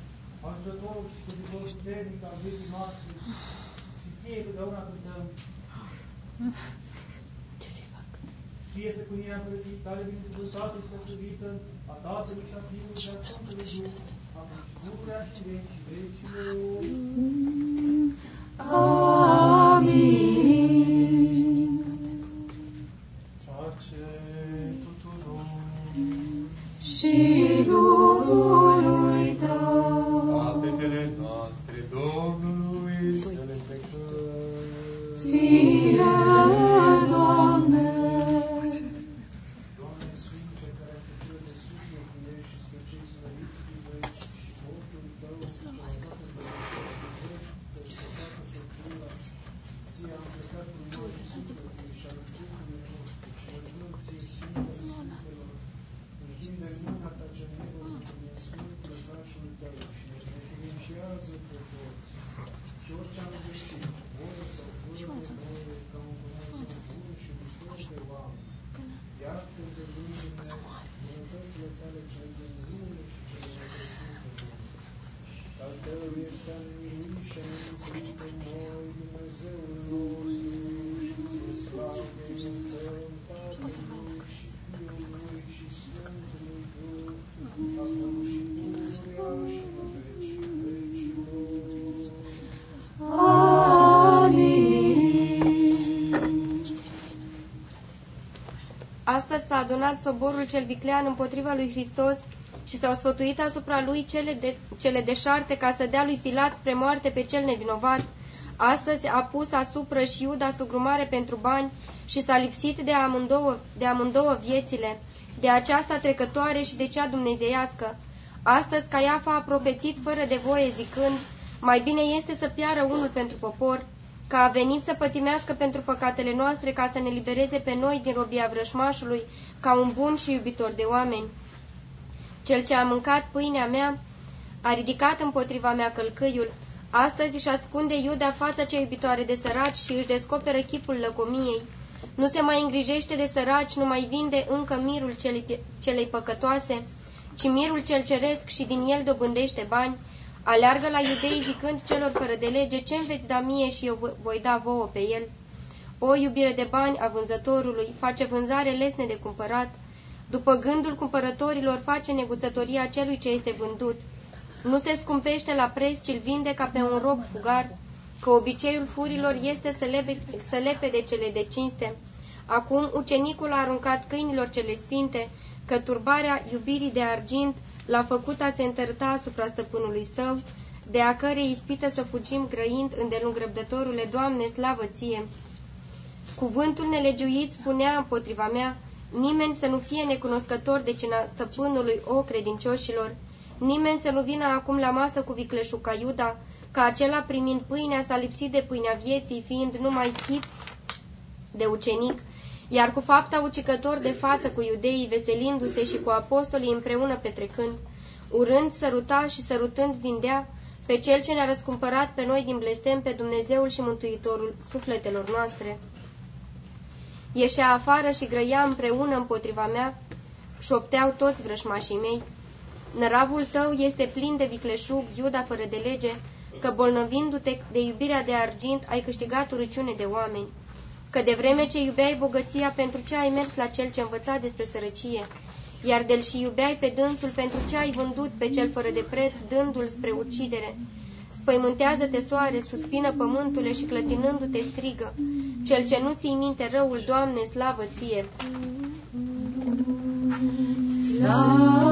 ajutătorul și păzitorul puternic al vieții noastre și ție totdeauna cântăm. Ce se fac? Fie pe cunirea împărăției tale binecuvântată și potrivită a Tatălui și a Fiului și a Sfântului Duh, acum și pururea și veci și mm. vecilor. Adunat soborul cel viclean împotriva lui Hristos și s-au sfătuit asupra lui cele, de, cele deșarte ca să dea lui Pilat spre moarte pe cel nevinovat. Astăzi a pus asupra și Iuda sugrumare pentru bani și s-a lipsit de amândouă, de amândouă viețile, de aceasta trecătoare și de cea dumnezeiască. Astăzi Caiafa a profețit fără de voie zicând, mai bine este să piară unul pentru popor, că a venit să pătimească pentru păcatele noastre ca să ne libereze pe noi din robia vrășmașului, ca un bun și iubitor de oameni. Cel ce a mâncat pâinea mea a ridicat împotriva mea călcâiul. Astăzi își ascunde Iuda fața cea iubitoare de săraci și își descoperă chipul lăcomiei. Nu se mai îngrijește de săraci, nu mai vinde încă mirul celei, celei păcătoase, ci mirul cel ceresc și din el dobândește bani. Aleargă la iudei zicând celor fără de lege, ce-mi veți da mie și eu voi da vouă pe el? O iubire de bani a vânzătorului face vânzare lesne de cumpărat. După gândul cumpărătorilor face neguțătoria celui ce este vândut. Nu se scumpește la preț, ci îl vinde ca pe un rob fugar, că obiceiul furilor este să, lebe, să lepe de cele de cinste. Acum ucenicul a aruncat câinilor cele sfinte, că turbarea iubirii de argint l-a făcut a se întărta asupra stăpânului său, de a cărei ispită să fugim grăind îndelung răbdătorule, Doamne, slavă ție! Cuvântul nelegiuit spunea împotriva mea, nimeni să nu fie necunoscător de cina stăpânului, o credincioșilor, nimeni să nu vină acum la masă cu vicleșul ca Iuda, ca acela primind pâinea s-a lipsit de pâinea vieții, fiind numai chip de ucenic, iar cu fapta ucicător de față cu iudeii, veselindu-se și cu apostolii împreună petrecând, urând, săruta și sărutând vindea pe Cel ce ne-a răscumpărat pe noi din blestem, pe Dumnezeul și Mântuitorul sufletelor noastre. Ieșea afară și grăia împreună împotriva mea, șopteau toți vrășmașii mei. Năravul tău este plin de vicleșug, Iuda fără de lege, că bolnăvindu-te de iubirea de argint ai câștigat urăciune de oameni. Că de vreme ce iubeai bogăția, pentru ce ai mers la cel ce învăța despre sărăcie, iar del și iubeai pe dânsul pentru ce ai vândut pe cel fără de preț, dându-l spre ucidere. Spăimântează-te soare, suspină pământule și clătinându-te strigă. Cel ce nu ții minte răul, Doamne, slavă ție! Slavă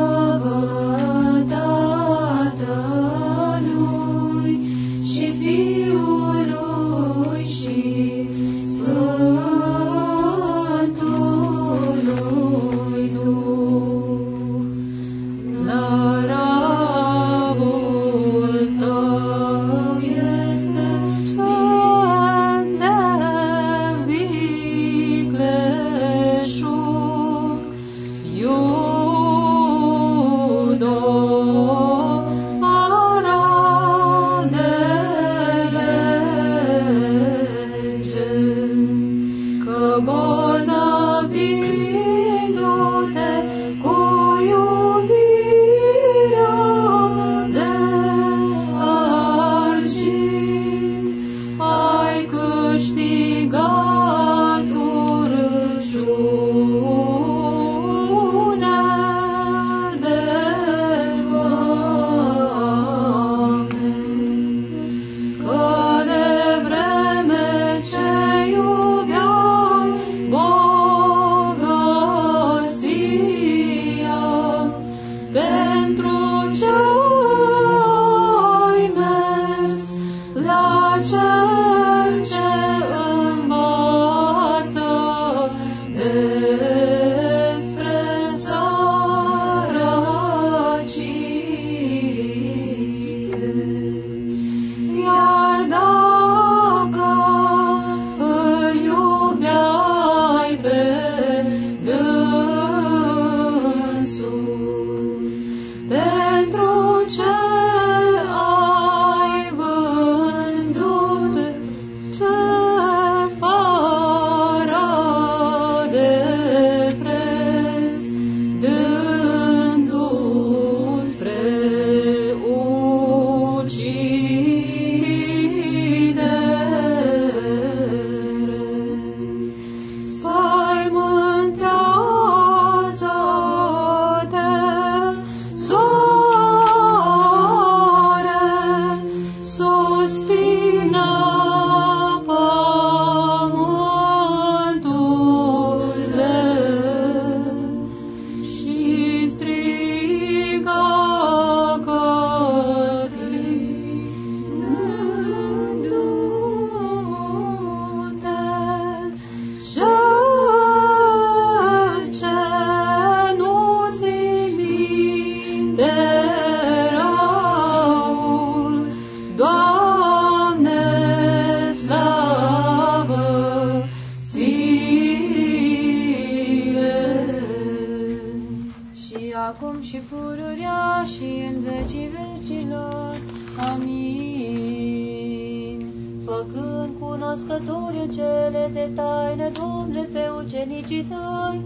Făcând cunoscătoare cele de taine, Doamne, pe ucenicii tăi,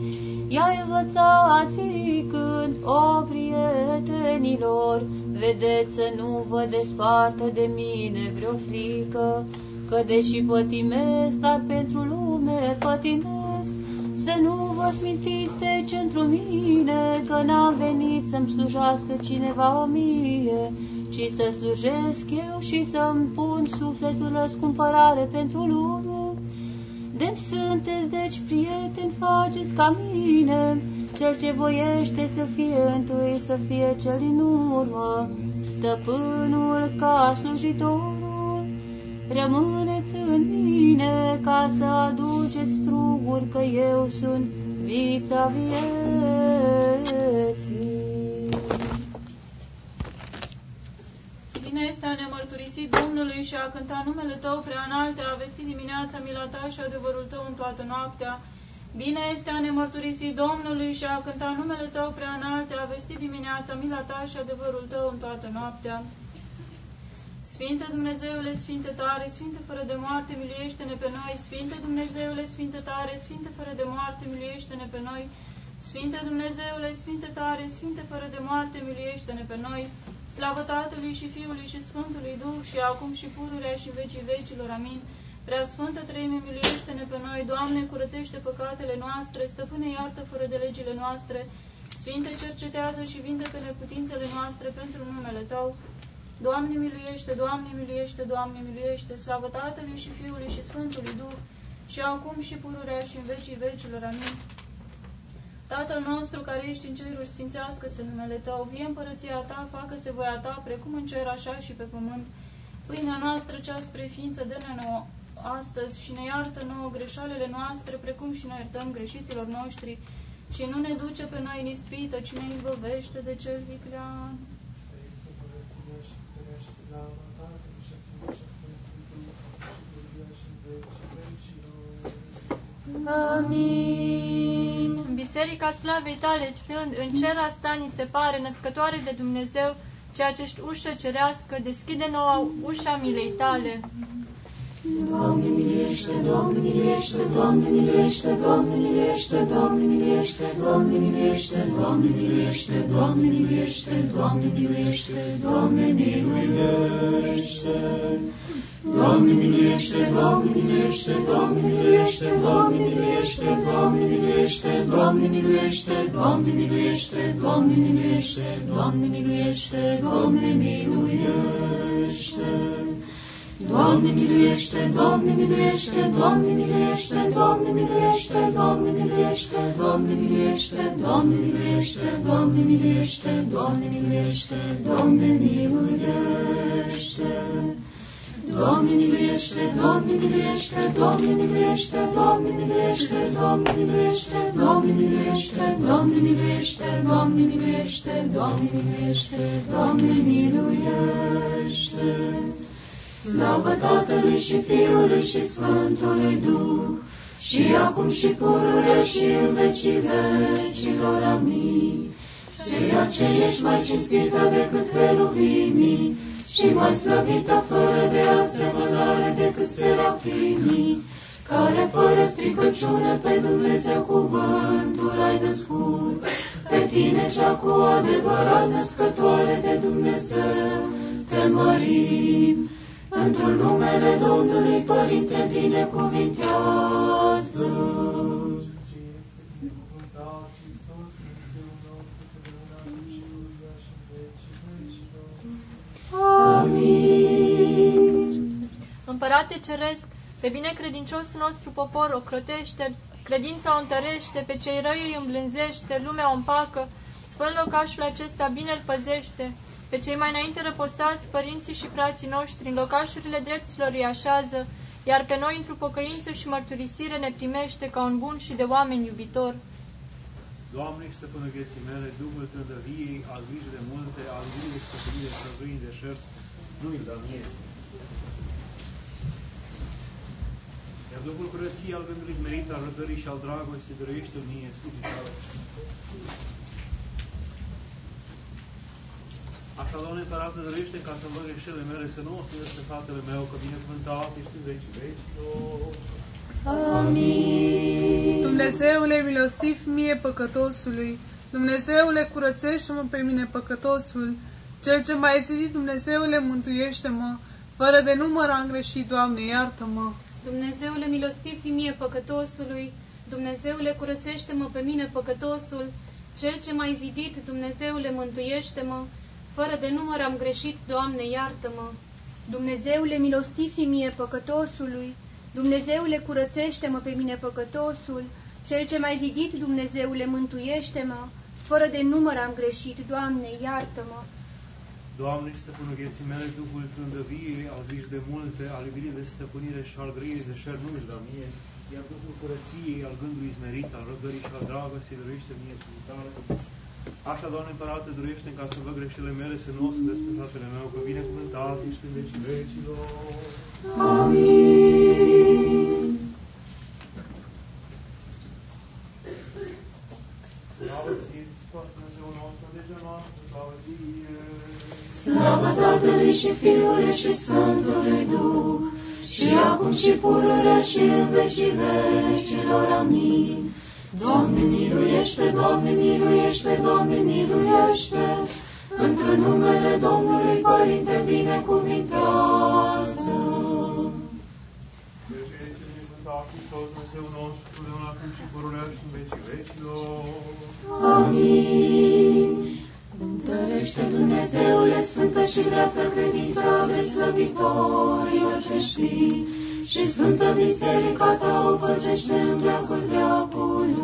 i-ai învățat zicând, o prietenilor, vedeți să nu vă despartă de mine vreo frică, că deși pătimesc, dar pentru lume pătimesc, să nu vă smintiți de centru mine, că n-am venit să-mi slujească cineva mie, ci să slujesc eu și să-mi pun sufletul răscumpărare pentru lume. De sunteți, deci, prieteni, faceți ca mine, cel ce voiește să fie întâi, să fie cel din urmă, stăpânul ca slujitorul. Rămâneți în mine ca să aduceți struguri, că eu sunt vița vieții. Bine este a ne mărturisi Domnului și a cânta numele Tău prea înalte, a vesti dimineața mila Ta și adevărul Tău în toată noaptea. Bine este a ne mărturisi Domnului și a cânta numele Tău prea înalte, a vesti dimineața mila Ta și adevărul Tău în toată noaptea. Sfinte Dumnezeule, Sfinte tare, Sfinte fără de moarte, miluiește-ne pe noi. Sfinte Dumnezeule, Sfinte tare, Sfinte fără de moarte, miluiește-ne pe noi. Sfinte Dumnezeule, Sfinte tare, Sfinte fără de moarte, miluiește-ne pe noi. Slavă Tatălui și Fiului și Sfântului Duh și acum și pururea și vecii vecilor. Amin. Prea Sfântă Treime, miluiește-ne pe noi. Doamne, curățește păcatele noastre, stăpâne iartă fără de legile noastre. Sfinte, cercetează și vindecă neputințele noastre pentru numele Tău. Doamne miluiește, Doamne miluiește, Doamne miluiește, slavă Tatălui și Fiului și Sfântului Duh, și acum și pururea și în vecii vecilor. Amin. Tatăl nostru care ești în ceruri, sfințească-se numele Tău, vie împărăția Ta, facă-se voia Ta, precum în cer, așa și pe pământ. Pâinea noastră, cea spre ființă, dă-ne nouă astăzi și ne iartă nouă greșalele noastre, precum și noi iertăm greșiților noștri, și nu ne duce pe noi în ispită, ci ne izbăvește de cel viclean. Amin. În biserica slavei tale stând, în cer asta ni se pare născătoare de Dumnezeu, ceea ce ești ușă cerească, deschide noua ușa milei tale. Doamne miluiește, Doamne miluiește, Doamne miluiește, Doamne miluiește, Doamne miluiește, Doamne miluiește, Doamne miluiește, Doamne miluiește, Doamne miluiește, Doamne miluiește. Doamne miluiește, Doamne miluiește, Doamne miluiește, Doamne miluiește, Doamne miluiește, Doamne miluiește, Doamne miluiește, Doamne miluiește, Doamne miluiește, Doamne miluiește. Doamne miluiește, Doamne miluiește, Doamne miluiește, Doamne miluiește, Doamne miluiește, Doamne miluiește, Doamne miluiește, Doamne miluiește, Doamne miluiește, Doamne miluiește. Doamne miluiește, Doamne miluiește, Doamne miluiește, Doamne miluiește, Doamne miluiește, Doamne miluiește, Doamne miluiește, Doamne miluiește, Doamne miluiește, Doamne miluiește. Slavă Tatălui și Fiului și Sfântului Duh, și acum și pururea și în vecii vecilor. Amin. Ceea ce ești mai cinstită decât veruvimii, și mai slăvită fără de asemănare decât serafimii, care fără stricăciune pe Dumnezeu cuvântul ai născut, pe tine cea cu adevărat născătoare de Dumnezeu, te mărim, într-un numele Domnului Părinte binecuvintează. Amin. Împărate Ceresc, pe binecredincios nostru popor o crotește, credința o întărește, pe cei răi îi îmblânzește, lumea o împacă, sfânt locașul acesta bine îl păzește, pe cei mai înainte răposați, părinții și frații noștri, în locașurile dreptilor îi așează, iar pe noi, într-o pocăință și mărturisire, ne primește ca un bun și de oameni iubitor. Doamne, stăpână vieții mele, Duhul trândăviei, al grijii de multe, al grijii de stăpânii de străzâini de șerți, nu îl da mie. Iar Duhul curăției, al gândului merit, al răbdării și al dragostei, dăruiește mie, slujii tale. Doamne, Părate, dăruiește ca să-mi văd greșelile mele, să nu o să ies pe fratele meu, că binecuvântat ești în vecii vecilor. Amin. Dumnezeule milostiv mie păcătosului, Dumnezeule curățește-mă pe mine păcătosul, cel ce mai zidit, Dumnezeule mântuiește-mă, fără de număr am greșit, Doamne, iartă-mă. Dumnezeule milostiv mie păcătosului, Dumnezeule curățește-mă pe mine păcătosul, cel ce m-ai zidit, Dumnezeule mântuiește-mă, fără de număr am greșit, Doamne, iartă-mă. Dumnezeule milostiv mie păcătosului, Dumnezeule curățește-mă pe mine păcătosul, cel ce m-ai zidit, Dumnezeule mântuiește-mă, fără de număr am greșit, Doamne, iartă-mă. Doamne, stăpânul vieții mele, Duhul trândăviei, al griji de multe, al iubirii de stăpânire și al grăirii de șer nu-mi da mie, iar Duhul curăției, al gândului zmerit, al răbdării și al dragostei, dăruiește mie sfântare. Așa, Doamne Împărate, dăruiește ca să văd greșelile mele, să nu o să despre fratele meu, că binecuvântat ești în vecii vecilor. Amin. Slavă ție, Hristos, Dumnezeu nostru, legea noastră, slavă ție. Slavă Tatălui și Fiului și Sfântului Duh, și acum și pururea și în vecii vecilor. Amin. Doamne miluiește, Doamne miluiește, Doamne miluiește, într numele Domnului Părinte binecuvintează. Dumnezeu nostru, de acum și pururea și în vecii vecilor. Amin. Întărește Dumnezeule Sfântă și dreaptă credința slăbitorilor creștini și Sfântă Biserica ta o păzește în veacul veacului.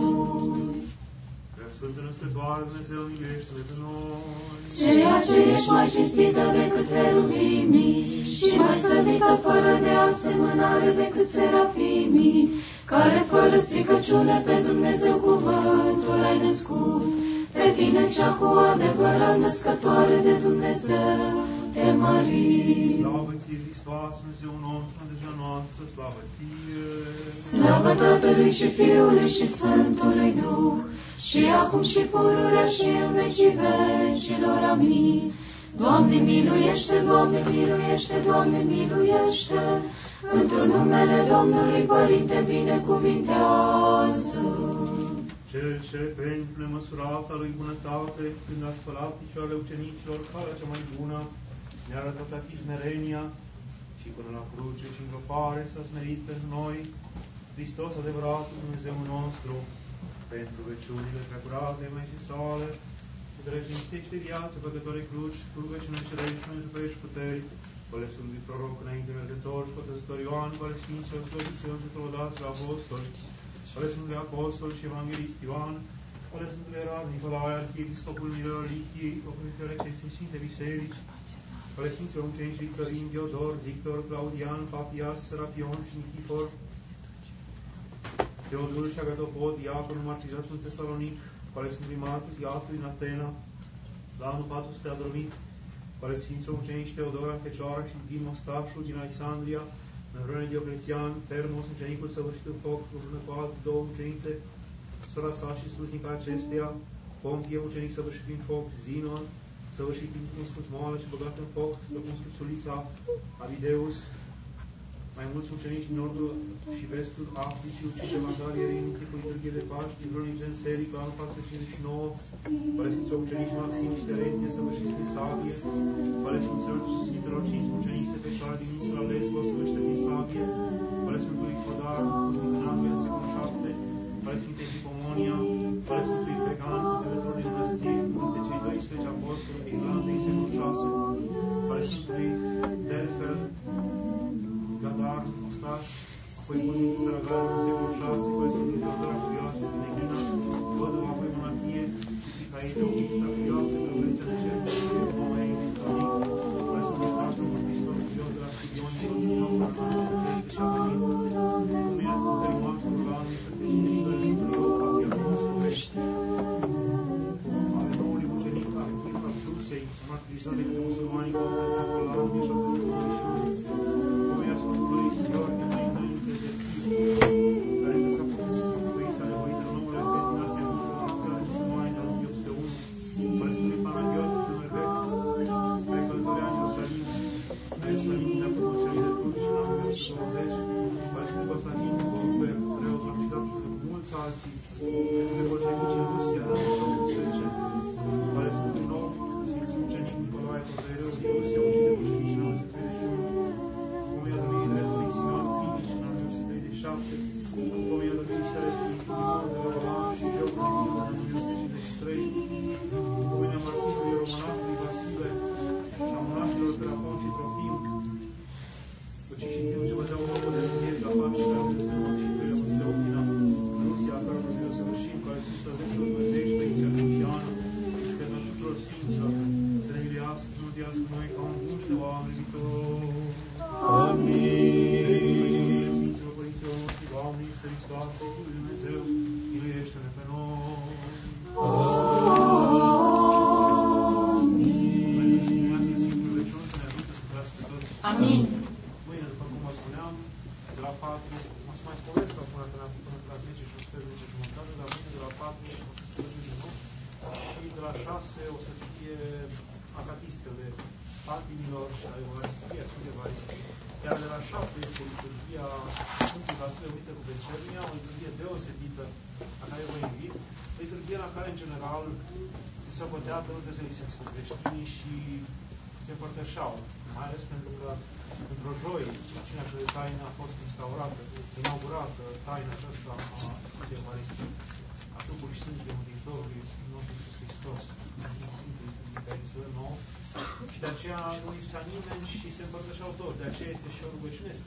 Prea Sfântă Năstătoare, Dumnezeu, miluiește-ne pe noi. Ceea ce ești mai cinstită decât heruvimii și mai slăvită fără de asemănare decât serafimii, care fără stricăciune pe Dumnezeu cuvântul ai născut, pe tine cea cu adevărat născătoare de Dumnezeu, te mărim. Slavă ție, Hristos, Dumnezeu nostru, deja noastră, slavă ție. Slavă Tatălui și Fiului și Sfântului Duh, și acum și pururea și în vecii vecilor. Amin. Doamne miluiește, Doamne miluiește, Doamne miluiește, într-un numele Domnului Părinte binecuvintează. Cel ce pentru nemăsurata lui bunătate, când a spălat picioarele ucenicilor, calea cea mai bună, ne-a arătat a fi smerenia și până la cruce și îngropare s-a smerit pentru noi, Hristos adevărat Dumnezeu nostru, pentru veciunile preacurate mai și sale, și drăginistește viață păcătorii cruci, cu rugăciune cerești și noi trupești puteri, ale Sfântului Proroc înainte mergător și Pătăzător Ioan, cu ale Sfinților Slăviților și Tălădați la Apostoli, ale Sfântului Apostol și Evanghelist Ioan, ale Sfântului Rad Nicolae, Arhiepiscopul Mirolichiei, Păcăritele acestei Sfinte Biserici, ale Sfinților Ucenici Victorin, Diodor, Victor, Claudian, Papias, Serapion și Nichifor, Teodul și Șagatopod, Diaconul martizat în Tesalonic, care sunt primatus Iasului în Atena, la anul 400 a dormit, care Sfinților Ucenici Teodora, Fecioara și Din Mostașul din Alexandria, în vremea Dioclețian, Termos, ucenicul săvârșit în foc, împreună cu alte două ucenițe, sora sa și slujnica acesteia, Pompie, ucenic săvârșit prin foc, Zinon, săvârșit prin cunoscut moală și băgat în foc, stăpân scusulița, Avideus, mai mulți ucenici din nordul și vestul Africii, ucide vandalierii în tipul Târghie de Paști, din vreo în serii, pe anul 459, părăsiți ucenici Maxim și Terentie, săvârșiți prin sabie, părăsiților Sfintelor cinci ucenici se peșoare din insula Lesbos, săvârșită prin sabie, părăsitului Codar, din Anabia, în secolul 7, părăsitului Hipomonia, părăsitului Fregan, cutezător din Măstir, dintre cei 12 apostoli, Irlandei, secolul 6, părăsitului Delfel, Gadar, Mustaș, apoi Bunic Saragar, în secolul 6, apoi Sfântul Teodora Cuvioasă, din Eghina, Văduva, apoi Monarhie, și Tricaide, Ochista Cuvioasă, Grăvărița de Cer,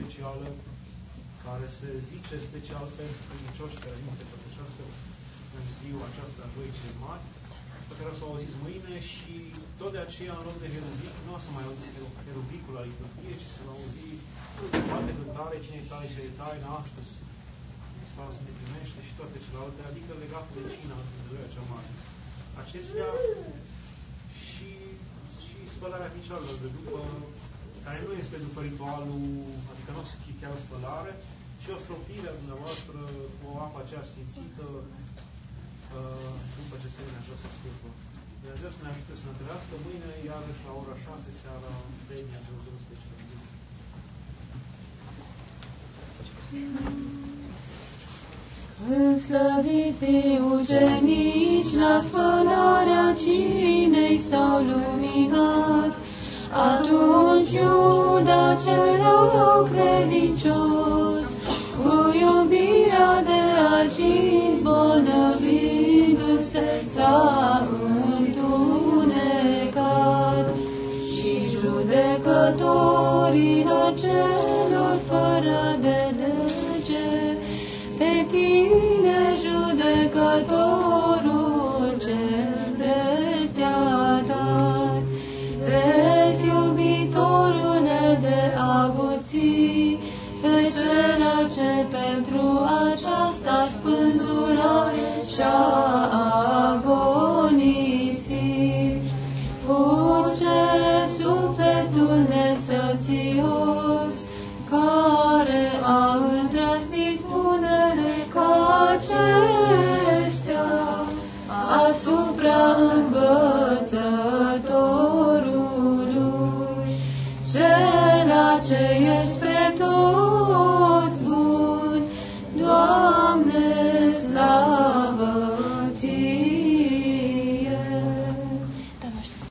specială care se zice special pentru credincioși care nu se împărtășească în ziua aceasta a Joii cel Mari, pe care o să o auziți mâine și tot de aceea, în loc de herubic, nu o să mai auziți herubicul la liturghie, ci să auzi toate cântare, cine tare și de taină, astăzi Hristos ne primește și toate celelalte, adică legate de cina Dumnezeu cea mare. Acestea și, și spălarea picioarelor de după, care nu este după ritualul, adică nu o să fie chiar o spălare, și o stropire a dumneavoastră cu apa aceea sfințită, uh, după ce se vine această scurtă. Dumnezeu să ne ajute să ne întâlnească mâine, iarăși la ora 6 seara, Denia de 12. Înslăviți ucenici la spălarea cinei s-au luminat, atunci Iuda cel credincios, cu iubirea de aci bolnăvindu-se s-a întunecat. Și judecătorilor celor fără de lege, pe tine judecători și-a agonisit. Sufletul nesățios, care a îndrăznit unele ca acestea, asupra învățătorului, cel ce ești spre tot.